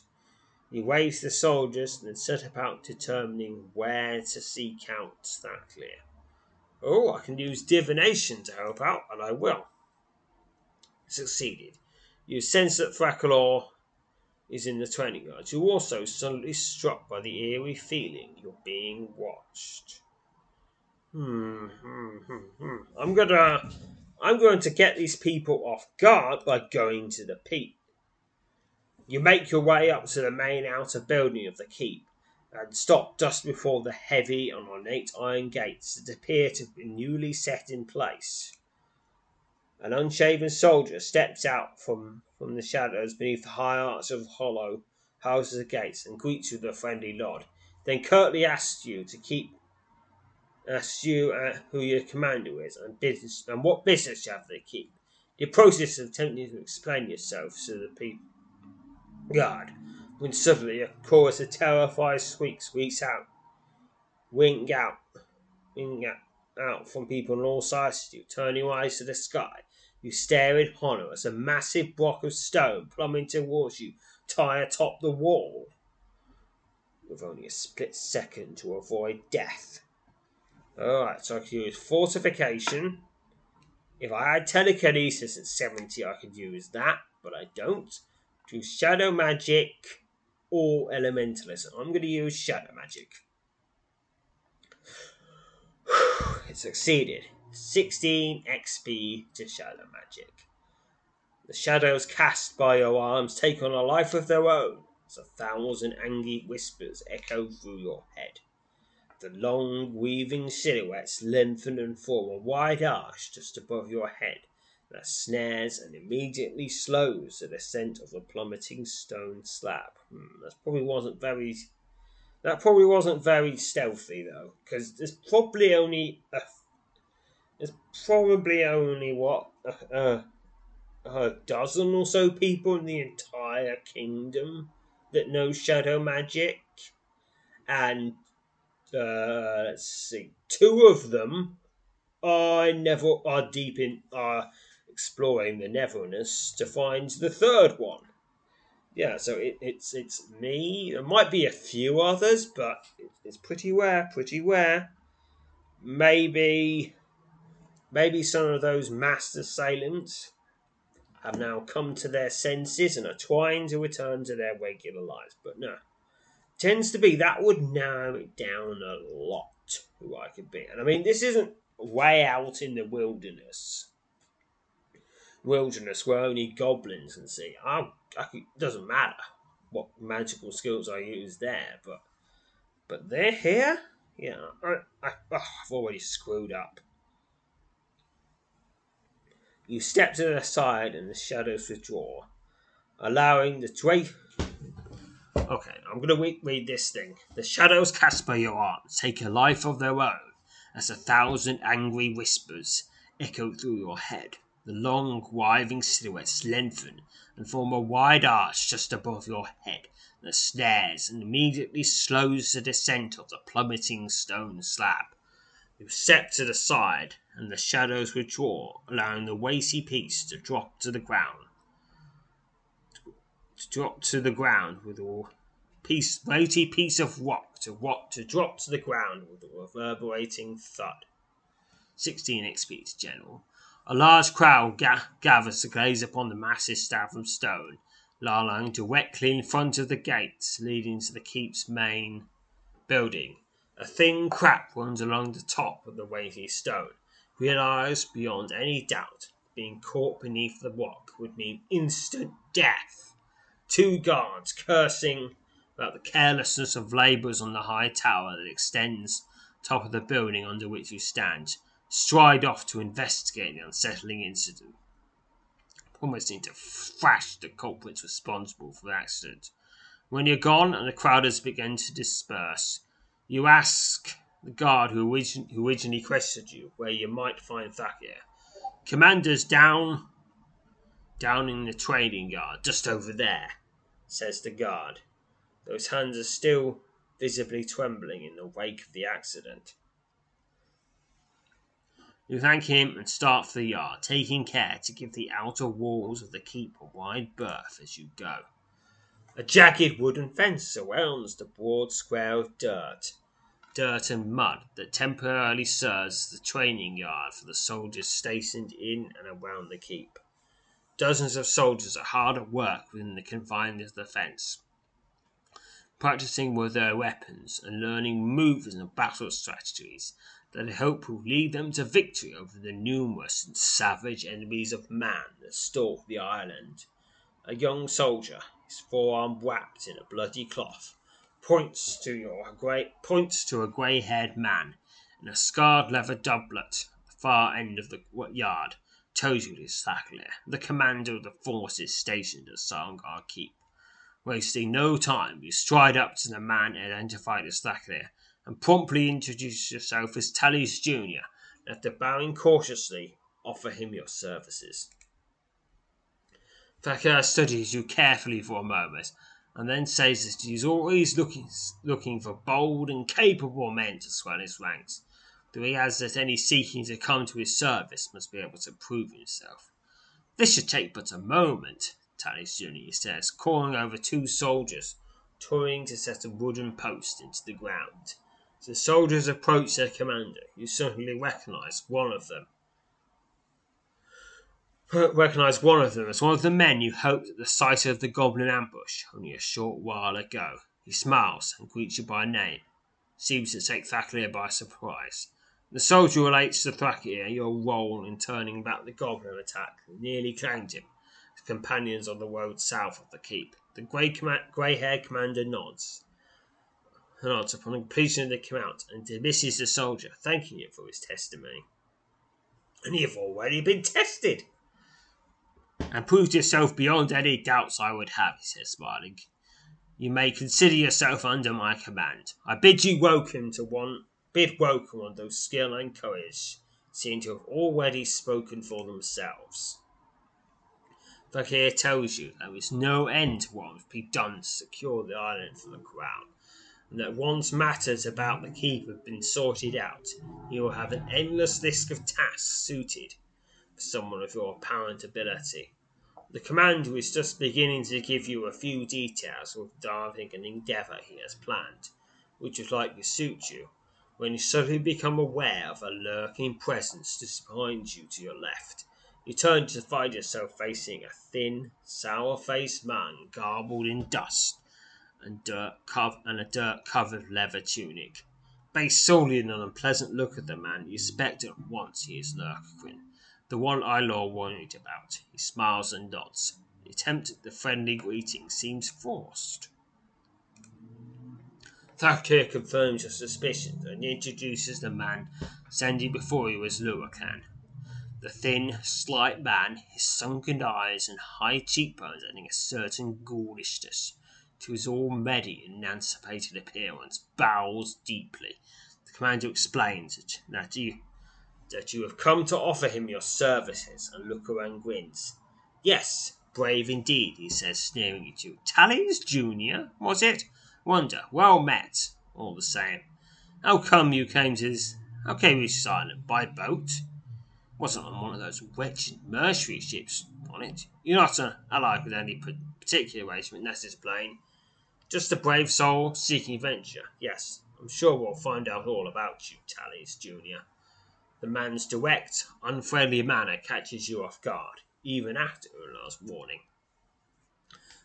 He waves the soldiers and then set about determining where to seek out that clear. Oh, I can use divination to help out, and I will. Succeeded. You sense that Thrakkalor is in the training yard. You're also suddenly struck by the eerie feeling you're being watched. Hmm, hmm, hmm, hmm. I'm gonna, I'm going to get these people off guard by going to the peak. You make your way up to the main outer building of the keep and stop just before the heavy and ornate iron gates that appear to be newly set in place. An unshaven soldier steps out from, from the shadows beneath the high arch of hollow houses the gates and greets you with a friendly nod, then curtly asks you to keep you uh, who your commander is and business and what business you have to keep. The process of attempting to explain yourself to the people guard, when suddenly a chorus of terrified squeaks squeaks out, wink out, wink out, out from people on all sides of you, turning your eyes to the sky. You stare in horror as a massive block of stone plumbing towards you, tie atop the wall. With only a split second to avoid death. Alright, so I can use fortification. If I had telekinesis at 70, I could use that, but I don't to shadow magic or elementalism. I'm going to use shadow magic. it succeeded. 16 XP to shadow magic. The shadows cast by your arms take on a life of their own as a thousand angry whispers echo through your head. The long, weaving silhouettes lengthen and form a wide arch just above your head that snares and immediately slows the descent of the plummeting stone slab. Hmm, that probably wasn't very. That probably wasn't very stealthy though, because there's probably only a. There's probably only what a, a, a dozen or so people in the entire kingdom that know shadow magic, and uh, let's see, two of them are never are deep in are exploring the Neverness to find the third one. Yeah, so it, it's it's me. There might be a few others, but it's pretty rare, pretty rare. Maybe, maybe some of those master assailants have now come to their senses and are trying to return to their regular lives. But no, tends to be that would narrow it down a lot who I could be. And I mean, this isn't way out in the wilderness wilderness where only goblins can see. I, I it doesn't matter what magical skills I use there, but but they're here. Yeah, I, I, oh, I've already screwed up. You step to the side and the shadows withdraw, allowing the drape. Okay, I'm going to read, this thing. The shadows cast by your arms take a life of their own as a thousand angry whispers echo through your head. The long, writhing silhouettes lengthen and form a wide arch just above your head that snares and immediately slows the descent of the plummeting stone slab. You step to the side, and the shadows withdraw, allowing the weighty piece to drop to the ground. To drop to the ground with a piece, weighty piece of rock to rock to drop to the ground with a reverberating thud. 16 XP, General. A large crowd ga- gathers to gaze upon the massive slab of stone lying directly in front of the gates leading to the keep's main building. A thin crack runs along the top of the weighty stone. Realized beyond any doubt, being caught beneath the rock would mean instant death. Two guards cursing about the carelessness of labourers on the high tower that extends top of the building under which you stand stride off to investigate the unsettling incident, promising to thrash the culprits responsible for the accident. When you're gone and the crowd has begun to disperse, you ask the guard who, origin- who originally questioned you where you might find Thakir. Commander's down, down in the trading yard, just over there, says the guard. his hands are still visibly trembling in the wake of the accident. You thank him and start for the yard, taking care to give the outer walls of the keep a wide berth as you go. A jagged wooden fence surrounds the broad square of dirt, dirt and mud that temporarily serves as the training yard for the soldiers stationed in and around the keep. Dozens of soldiers are hard at work within the confines of the fence, practicing with their weapons and learning moves and battle strategies that they hope will lead them to victory over the numerous and savage enemies of man that stalk the island. A young soldier, his forearm wrapped in a bloody cloth, points to your grey points to a grey-haired man in a scarred leather doublet at the far end of the yard. Is Thackeray, the commander of the forces stationed at Sarngard Keep. Wasting no time, you stride up to the man identified as Thackeray and promptly introduce yourself as Tallis Jr. After bowing cautiously, offer him your services. Thacker studies you carefully for a moment and then says that he always looking, looking for bold and capable men to swell his ranks, though he adds that any seeking to come to his service must be able to prove himself. This should take but a moment, Tallis Jr. says, calling over two soldiers, toiling to set a wooden post into the ground. The soldiers approach their commander, you suddenly recognize one of them. Recognize one of them as one of the men you hoped at the sight of the goblin ambush only a short while ago. He smiles and greets you by name. Seems to take Thackeray by surprise. The soldier relates to Thackeray your role in turning back the goblin attack that nearly claimed him. His companions on the road south of the keep. The grey-haired commander nods nods upon the completion of the count and dismisses the soldier, thanking him for his testimony. And you've already been tested, and proved yourself beyond any doubts I would have, he says, smiling. You may consider yourself under my command. I bid you welcome to one bid welcome on those skill and courage seem to have already spoken for themselves. Fakir tells you there is no end to what must be done to secure the island for the crown and that once matters about the keep have been sorted out, you will have an endless list of tasks suited for someone of your apparent ability. The commander is just beginning to give you a few details regarding an endeavour he has planned, which would likely to suit you, when you suddenly become aware of a lurking presence just behind you to your left. You turn to find yourself facing a thin, sour faced man garbled in dust and dirt cov- and a dirt covered leather tunic. Based solely on an unpleasant look at the man, you suspect at once he is Lurkquin, the one Ilor warned about. He smiles and nods. The attempt at the friendly greeting seems forced. Thakir confirms your suspicions and introduces the man standing before you as Lurakan. The thin, slight man, his sunken eyes and high cheekbones adding a certain ghoulishness to his already emancipated appearance, bows deeply. The commander explains that you that you have come to offer him your services, and Lucaran grins. Yes, brave indeed, he says, sneering at you. Tallis Junior, was it? Wonder, well met, all the same. How come you came to this? How came you silent? By boat? Wasn't on one of those wretched mercenary ships on it. You're not an ally with any particular regiment, that's his plain. Just a brave soul seeking adventure. Yes, I'm sure we'll find out all about you, Tallis Junior. The man's direct, unfriendly manner catches you off guard, even after last warning.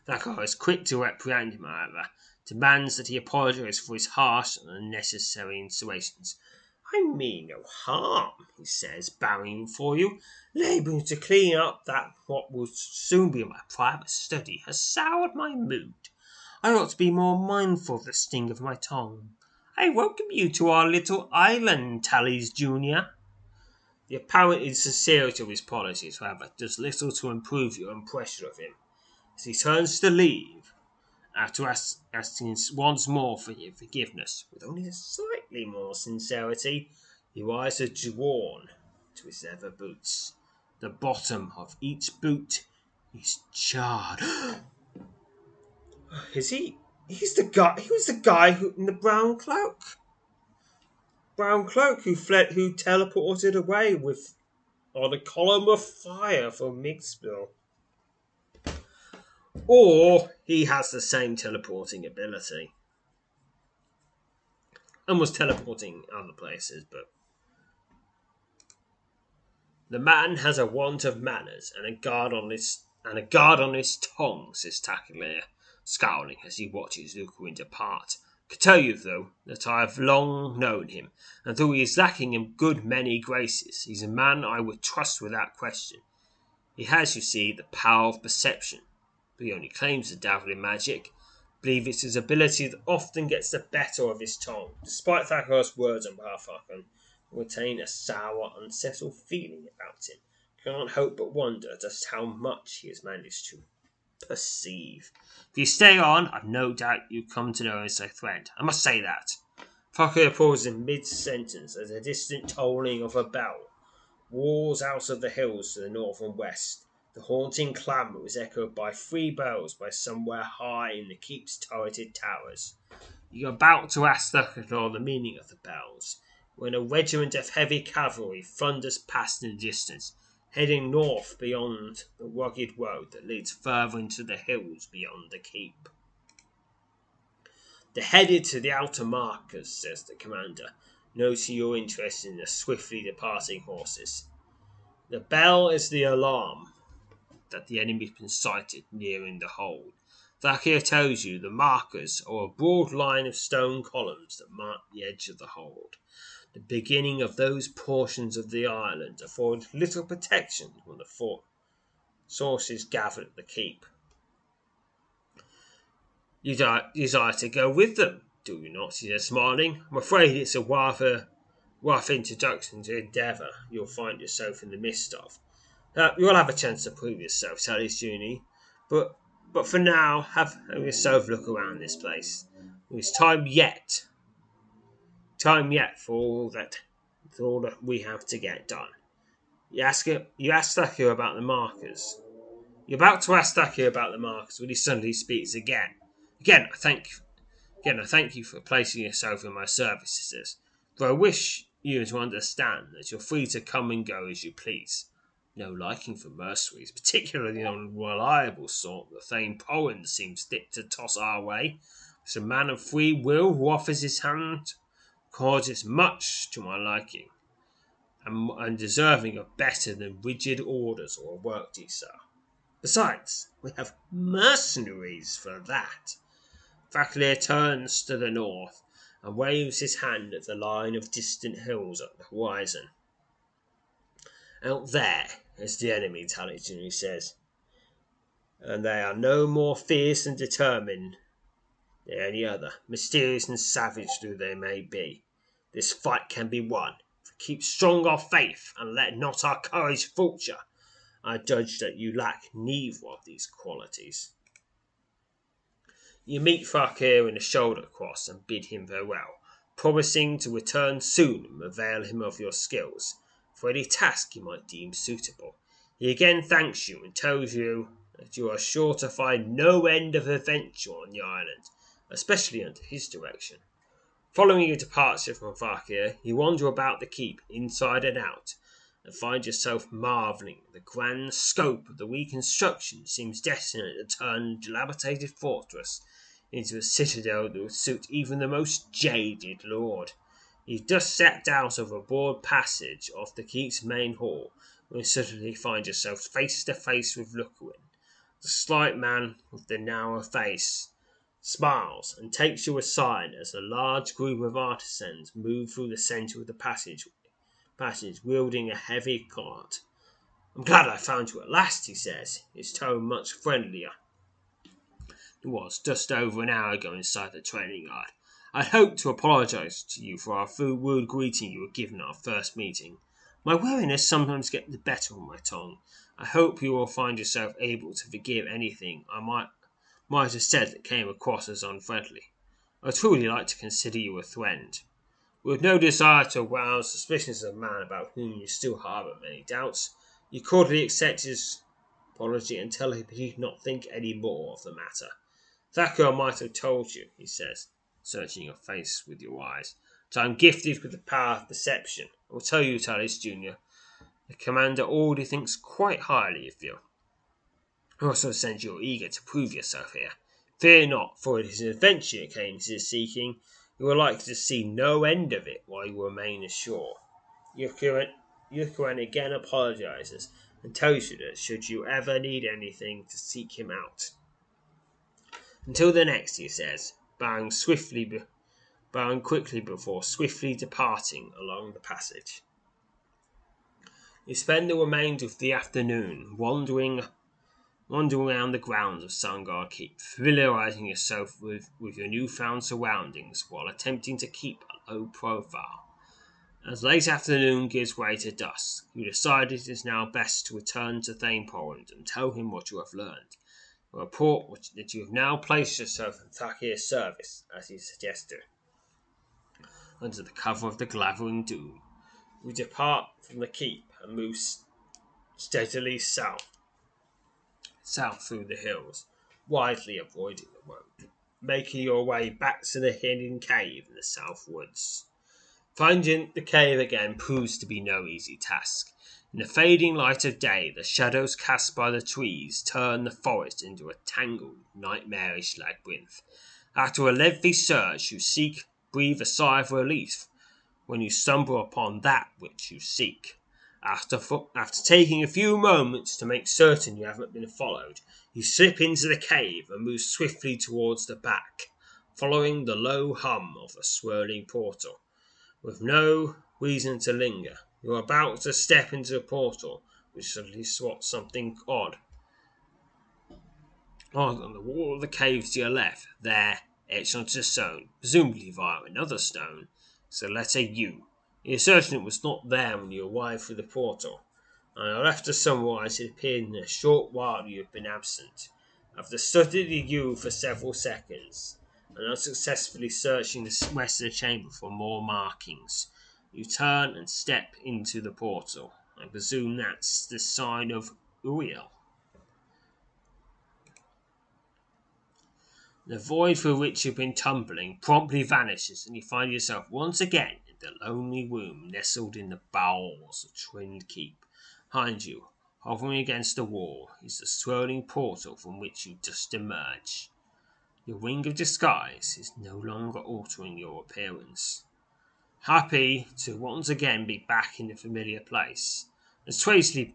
Thacker is quick to reprehend him, however, demands that he apologize for his harsh and unnecessary insinuations. I mean no harm, he says, bowing for you. Labouring to clean up that what will soon be my private study has soured my mood. I ought to be more mindful of the sting of my tongue. I welcome you to our little island, Tallis Junior. The apparent insincerity of his policies, however, does little to improve your impression of him. As he turns to leave, after asking once more for your forgiveness, with only a slightly more sincerity, your eyes are drawn to his leather boots. The bottom of each boot is charred. Is he He's the guy. He was the guy who in the brown cloak. Brown cloak who fled, who teleported away with on a column of fire from Mixville. Or he has the same teleporting ability and was teleporting other places, but the man has a want of manners and a guard on his and a guard on his tongue, says Tacklear, scowling as he watches Lukerin depart. I can tell you, though, that I have long known him, and though he is lacking in good many graces, he's a man I would trust without question. He has, you see, the power of perception, but he only claims to dabble in magic. Believe it's his ability that often gets the better of his tongue. Despite Thackeray's words on behalf of Arkham, retain a sour, unsettled feeling about him. Can't help but wonder just how much he has managed to perceive. If you stay on, I've no doubt you come to know as a. I must say that. Fucker pauses in mid sentence as a distant tolling of a bell roars out of the hills to the north and west. The haunting clamour was echoed by three bells by somewhere high in the keep's turreted towers. You're about to ask Thurkador the meaning of the bells when a regiment of heavy cavalry thunders past in the distance, heading north beyond the rugged road that leads further into the hills beyond the keep. They're headed to the outer markers, says the commander, noting your interest in the swiftly departing horses. The bell is the alarm that the enemy's been sighted nearing the hold. Thakir tells you the markers are a broad line of stone columns that mark the edge of the hold the beginning of those portions of the island afford little protection from the fort sources gathered at the keep. You desire to go with them, do you not? he said, smiling. I'm afraid it's a rather rough introduction to endeavour you'll find yourself in the midst of. Uh, you'll have a chance to prove yourself, Sally's Junie, but but for now, have, have yourself look around this place. There's time yet time yet for all that for all that we have to get done. You ask you ask Thakur about the markers. You're about to ask Thakur about the markers when he suddenly speaks again. Again, I thank again I thank you for placing yourself in my services. For I wish you to understand that you're free to come and go as you please. No liking for mercenaries, particularly the unreliable sort that Thane Powen seems fit to toss our way. It's a man of free will who offers his hand causes much to my liking, and, and deserving of better than rigid orders or a work sir. Besides, we have mercenaries for that. Faklir turns to the north and waves his hand at the line of distant hills at the horizon. Out there is the enemy, Talijuni says, and they are no more fierce and determined than any other, mysterious and savage though they may be. This fight can be won. Keep strong our faith and let not our courage falter, I judge that you lack neither of these qualities. You meet Fakir in a shoulder cross and bid him farewell, promising to return soon and avail him of your skills for any task you might deem suitable. He again thanks you and tells you that you are sure to find no end of adventure on the island especially under his direction. Following your departure from Fakir, you wander about the keep, inside and out, and find yourself marvelling at the grand scope of the reconstruction seems destined to turn a dilapidated fortress into a citadel that would suit even the most jaded lord. You just stepped out of a broad passage off the keep's main hall when you suddenly find yourself face to face with Lukerin, the slight man with the narrow face smiles, and takes you aside as a large group of artisans move through the centre of the passage, passage wielding a heavy cart. I'm glad I found you at last, he says, his tone much friendlier. It was just over an hour ago inside the training yard. I hope to apologise to you for our rude greeting you were given at our first meeting. My weariness sometimes gets the better of my tongue. I hope you will find yourself able to forgive anything I might might have said that came across as unfriendly. I truly like to consider you a friend. With no desire to arouse suspicions of a man about whom you still harbour many doubts, you cordially accept his apology and tell him he need not think any more of the matter. Thacker might have told you, he says, searching your face with your eyes, that I'm gifted with the power of perception. I will tell you, Tallis Junior, the commander already thinks quite highly of you. He also sends you are eager to prove yourself here. Fear not, for it is an adventure you came to seeking. You are likely to see no end of it while you remain ashore. Yukuan again apologizes and tells you that should you ever need anything to seek him out. Until the next, he says, bowing swiftly, bowing quickly before swiftly departing along the passage. You spend the remainder of the afternoon wandering wandering around the grounds of Sarngard Keep, familiarizing yourself with, with your newfound surroundings while attempting to keep a low profile. As late afternoon gives way to dusk, you decide it is now best to return to Thane Poland and tell him what you have learned. Report which, that you have now placed yourself in Thakir's service, as he suggested. Under the cover of the gathering doom, we depart from the keep and move steadily south south through the hills, wisely avoiding the road, making your way back to the hidden cave in the south woods. Finding the cave again proves to be no easy task. In the fading light of day, the shadows cast by the trees turn the forest into a tangled, nightmarish labyrinth. After a lengthy search, you seek, breathe a sigh of relief when you stumble upon that which you seek. After, after taking a few moments to make certain you haven't been followed, you slip into the cave and move swiftly towards the back, following the low hum of the swirling portal. With no reason to linger, you are about to step into a portal, which suddenly spots something odd. Odd on the wall of the cave to your left, there, etched onto stone, presumably via another stone, is the letter U you're certain it was not there when you arrived through the portal, and I'll have to summarise it appeared in the short while you have been absent. After studying you for several seconds, and unsuccessfully searching the the chamber for more markings, you turn and step into the portal. I presume that's the sign of Uriel. The void through which you've been tumbling promptly vanishes, and you find yourself once again in the lonely room nestled in the bowels of Twinned Keep. Behind you, hovering against the wall, is the swirling portal from which you just emerged. Your ring of disguise is no longer altering your appearance. Happy to once again be back in the familiar place, and strangely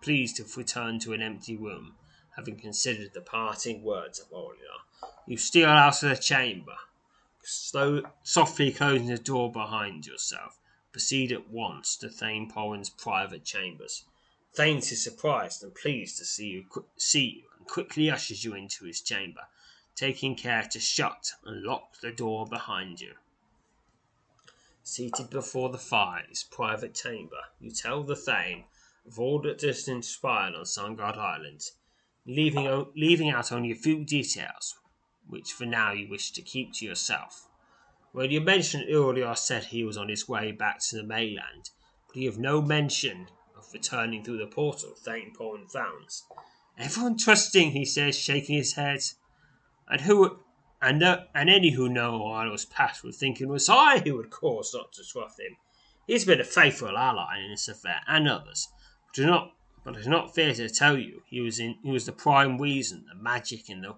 pleased to have returned to an empty room, having considered the parting words of Olia, you steal out of the chamber, slow, softly closing the door behind yourself, proceed at once to Thane Poland's private chambers. Thane is surprised and pleased to see you, see you and quickly ushers you into his chamber, taking care to shut and lock the door behind you. Seated before the fire his private chamber, you tell the Thane of all that has transpired on Sarngard Island, leaving, leaving out only a few details which for now you wish to keep to yourself. When you mentioned earlier, said he was on his way back to the mainland, but you have no mention of returning through the portal, Thane Poland founds. Everyone trusting, he says, shaking his head. And who and uh, and any who know Ido's past would think it was I who would cause not to trust him. He's been a faithful ally in this affair, and others. But do not but it's not fair to tell you he was in he was the prime reason the magic in the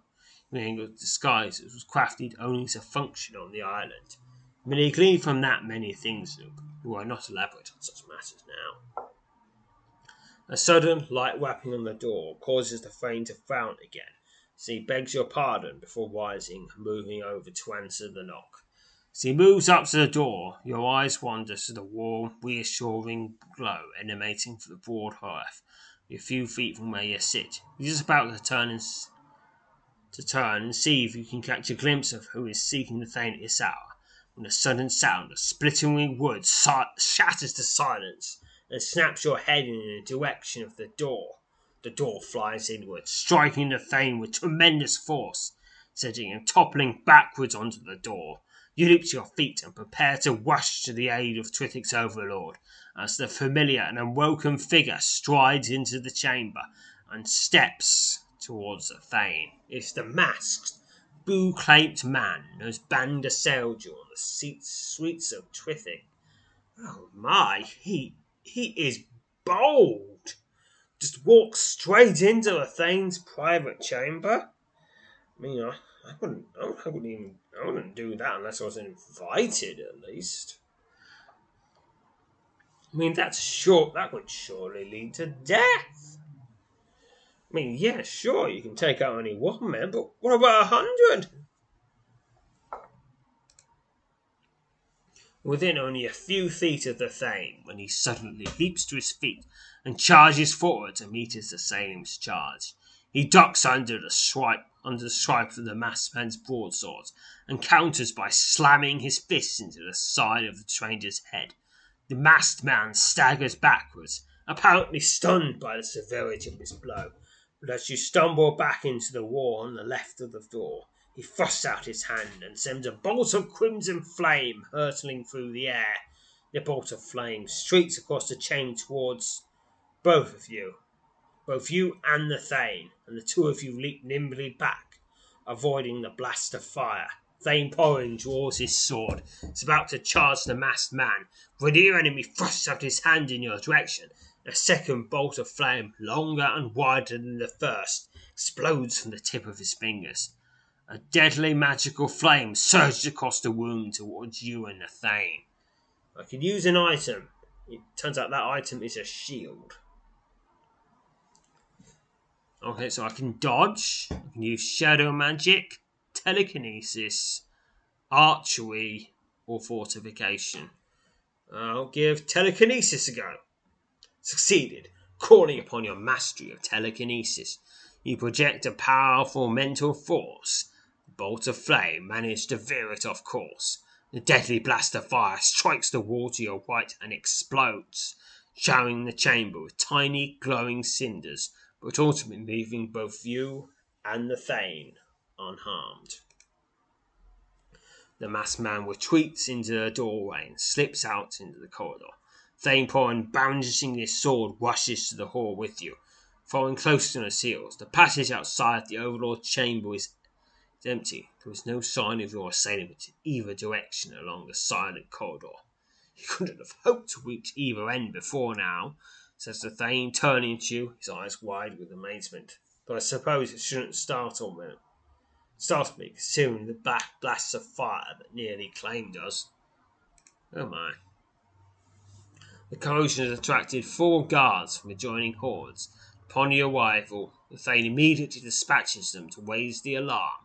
disguise was crafted only to function on the island. I mean, glean from that many things, Luke, who are not elaborate on such matters now. A sudden light rapping on the door causes the frame to frown again, as he begs your pardon before rising and moving over to answer the knock. As he moves up to the door, your eyes wander to the warm, reassuring glow emanating from the broad hearth, a few feet from where you sit. He's just about to turn and to turn and see if you can catch a glimpse of who is seeking the Thane at this hour, when a sudden sound of splitting wood shatters the silence and snaps your head in the direction of the door. The door flies inward, striking the Thane with tremendous force, sending him toppling backwards onto the door. You leap to your feet and prepare to rush to the aid of Twithick's overlord, as the familiar and unwelcome figure strides into the chamber and steps towards the Thane. It's the masked blue-clad man who's band assailed you on the streets of Twyford. Oh my, he he is bold. Just walk straight into a Thane's private chamber. I mean, I, I wouldn't, I wouldn't even, I wouldn't do that unless I was invited, at least. I mean, that's sure, That would surely lead to death. I mean, yeah, sure, you can take out only one man, but what about a hundred? Within only a few feet of the Thane, when he suddenly leaps to his feet and charges forward to meet his assailant's charge. He ducks under the swipe under the swipe of the masked man's broadsword, and counters by slamming his fist into the side of the stranger's head. The masked man staggers backwards, apparently stunned by the severity of his blow, but as you stumble back into the wall on the left of the door, he thrusts out his hand and sends a bolt of crimson flame hurtling through the air. The bolt of flame streaks across the chain towards both of you, both you and the Thane, and the two of you leap nimbly back, avoiding the blast of fire. Thane Porrin draws his sword, is about to charge the masked man, when your enemy thrusts out his hand in your direction. A second bolt of flame, longer and wider than the first, explodes from the tip of his fingers. A deadly magical flame surges across the room towards you and the Thane. I could use an item. It turns out that item is a shield. Okay, so I can dodge, I can use shadow magic, telekinesis, archery, or fortification. I'll give telekinesis a go. Succeeded. Calling upon your mastery of telekinesis, you project a powerful mental force bolt of flame managed to veer it off course. The deadly blast of fire strikes the wall to your right and explodes, showering the chamber with tiny glowing cinders, but ultimately leaving both you and the Thane unharmed. The masked man retreats into the doorway and slips out into the corridor. Thane Porrin, brandishing his sword, rushes to the hall with you. Following close on his heels, the passage outside the Overlord's chamber is empty. There is no sign of your assailant in either direction along the silent corridor. You couldn't have hoped to reach either end before now, says the Thane, turning to you, his eyes wide with amazement. But I suppose it shouldn't startle me. Startle me, considering the black blasts of fire that nearly claimed us. Oh my. The commotion has attracted four guards from adjoining hordes. Upon your arrival, the Thane immediately dispatches them to raise the alarm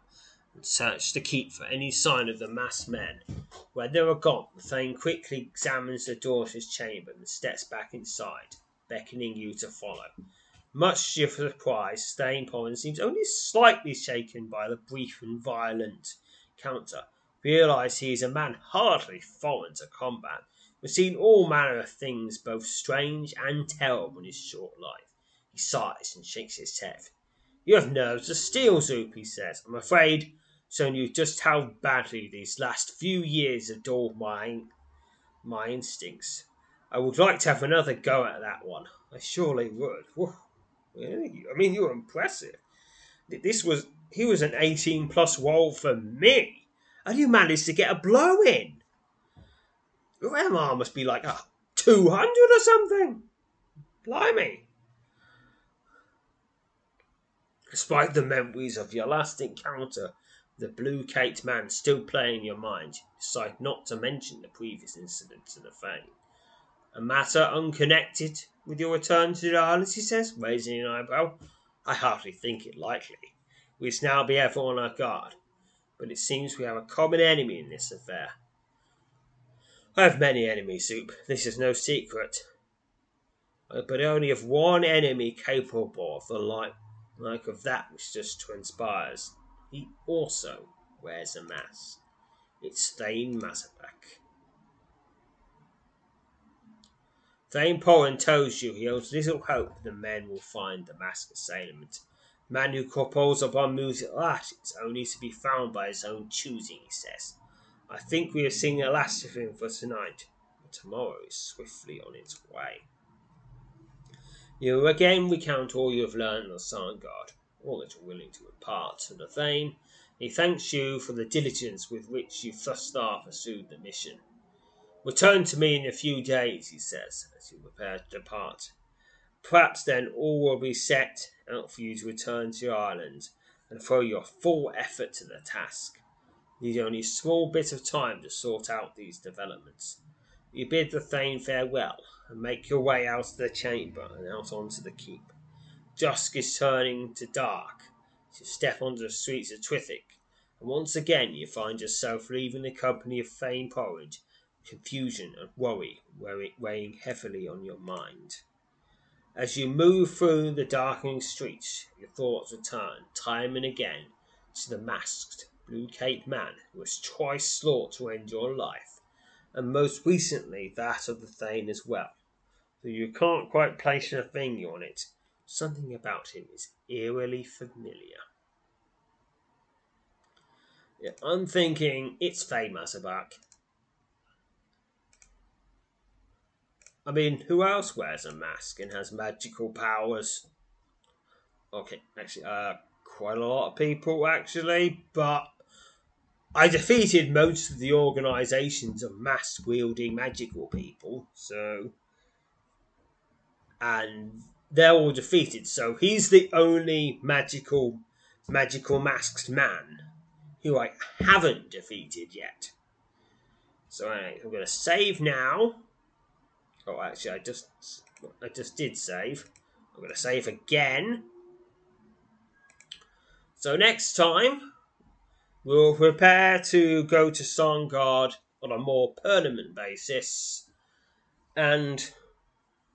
and search the keep for any sign of the masked men. When they are gone, the Thane quickly examines the door of his chamber and steps back inside, beckoning you to follow. Much to your surprise, Thane Porrin seems only slightly shaken by the brief and violent counter. Realize he is a man hardly foreign to combat, has seen all manner of things both strange and terrible in his short life. He sighs and shakes his head. You have nerves of steel, Zoop, he says. I'm afraid showing you just how badly these last few years have dulled my my instincts. I would like to have another go at that one. I surely would. I mean, you were impressive. This was he was an eighteen plus wall for me, and you managed to get a blow in. MR must be like uh, two hundred or something. Blimey. Despite the memories of your last encounter the blue caped man still play in your mind, decide not to mention the previous incident to the Thane. A matter unconnected with your return to the islands, he says, raising an eyebrow. I hardly think it likely. We must now be ever on our guard, but it seems we have a common enemy in this affair. I have many enemies, Zoop. This is no secret. Uh, but only of one enemy capable of the like, like of that which just transpires. He also wears a mask. It's Thane Mazabak. Thane Porrin tells you he has little hope the men will find the masked assailant. Man who calls upon music that is only to be found by his own choosing, he says. I think we have seen the last of him for tonight, but tomorrow is swiftly on its way. You again recount all you have learned of Sarngard all that you are willing to impart to the Thane, He thanks you for the diligence with which you thus far pursued the mission. Return to me in a few days, he says, as you prepare to depart. Perhaps then all will be set out for you to return to your island and throw your full effort to the task. Need only a small bit of time to sort out these developments. You bid the Thane farewell and make your way out of the chamber and out onto the keep. Dusk is turning to dark. You step onto the streets of Twithick, and once again you find yourself leaving the company of Thane Porridge, confusion and worry were weighing heavily on your mind. As you move through the darkening streets, your thoughts return time and again to the masked blue caped man who has twice sought to end your life, and most recently that of the Thane as well. Though you can't quite place a finger on it, something about him is eerily familiar. I'm thinking it's Thane Mazabak. I mean, who else wears a mask and has magical powers? Okay, actually, uh, quite a lot of people actually, but I defeated most of the organizations of mask wielding magical people, so. And they're all defeated, so he's the only magical, magical masked man who I haven't defeated yet. So anyway, I'm going to save now. Oh, actually, I just I just did save. I'm going to save again. So next time, we'll prepare to go to Sarngard on a more permanent basis and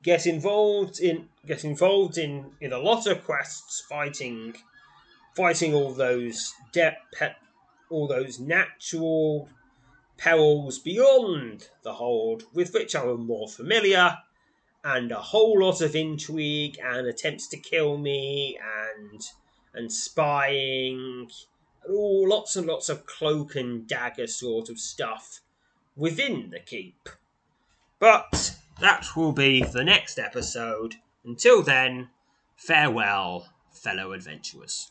get involved in get involved in in a lot of quests fighting fighting all those de- all those natural perils beyond the hold with which I am more familiar, and a whole lot of intrigue and attempts to kill me and and spying, all lots and lots of cloak and dagger sort of stuff within the keep. But that will be the next episode. Until then, farewell, fellow adventurers.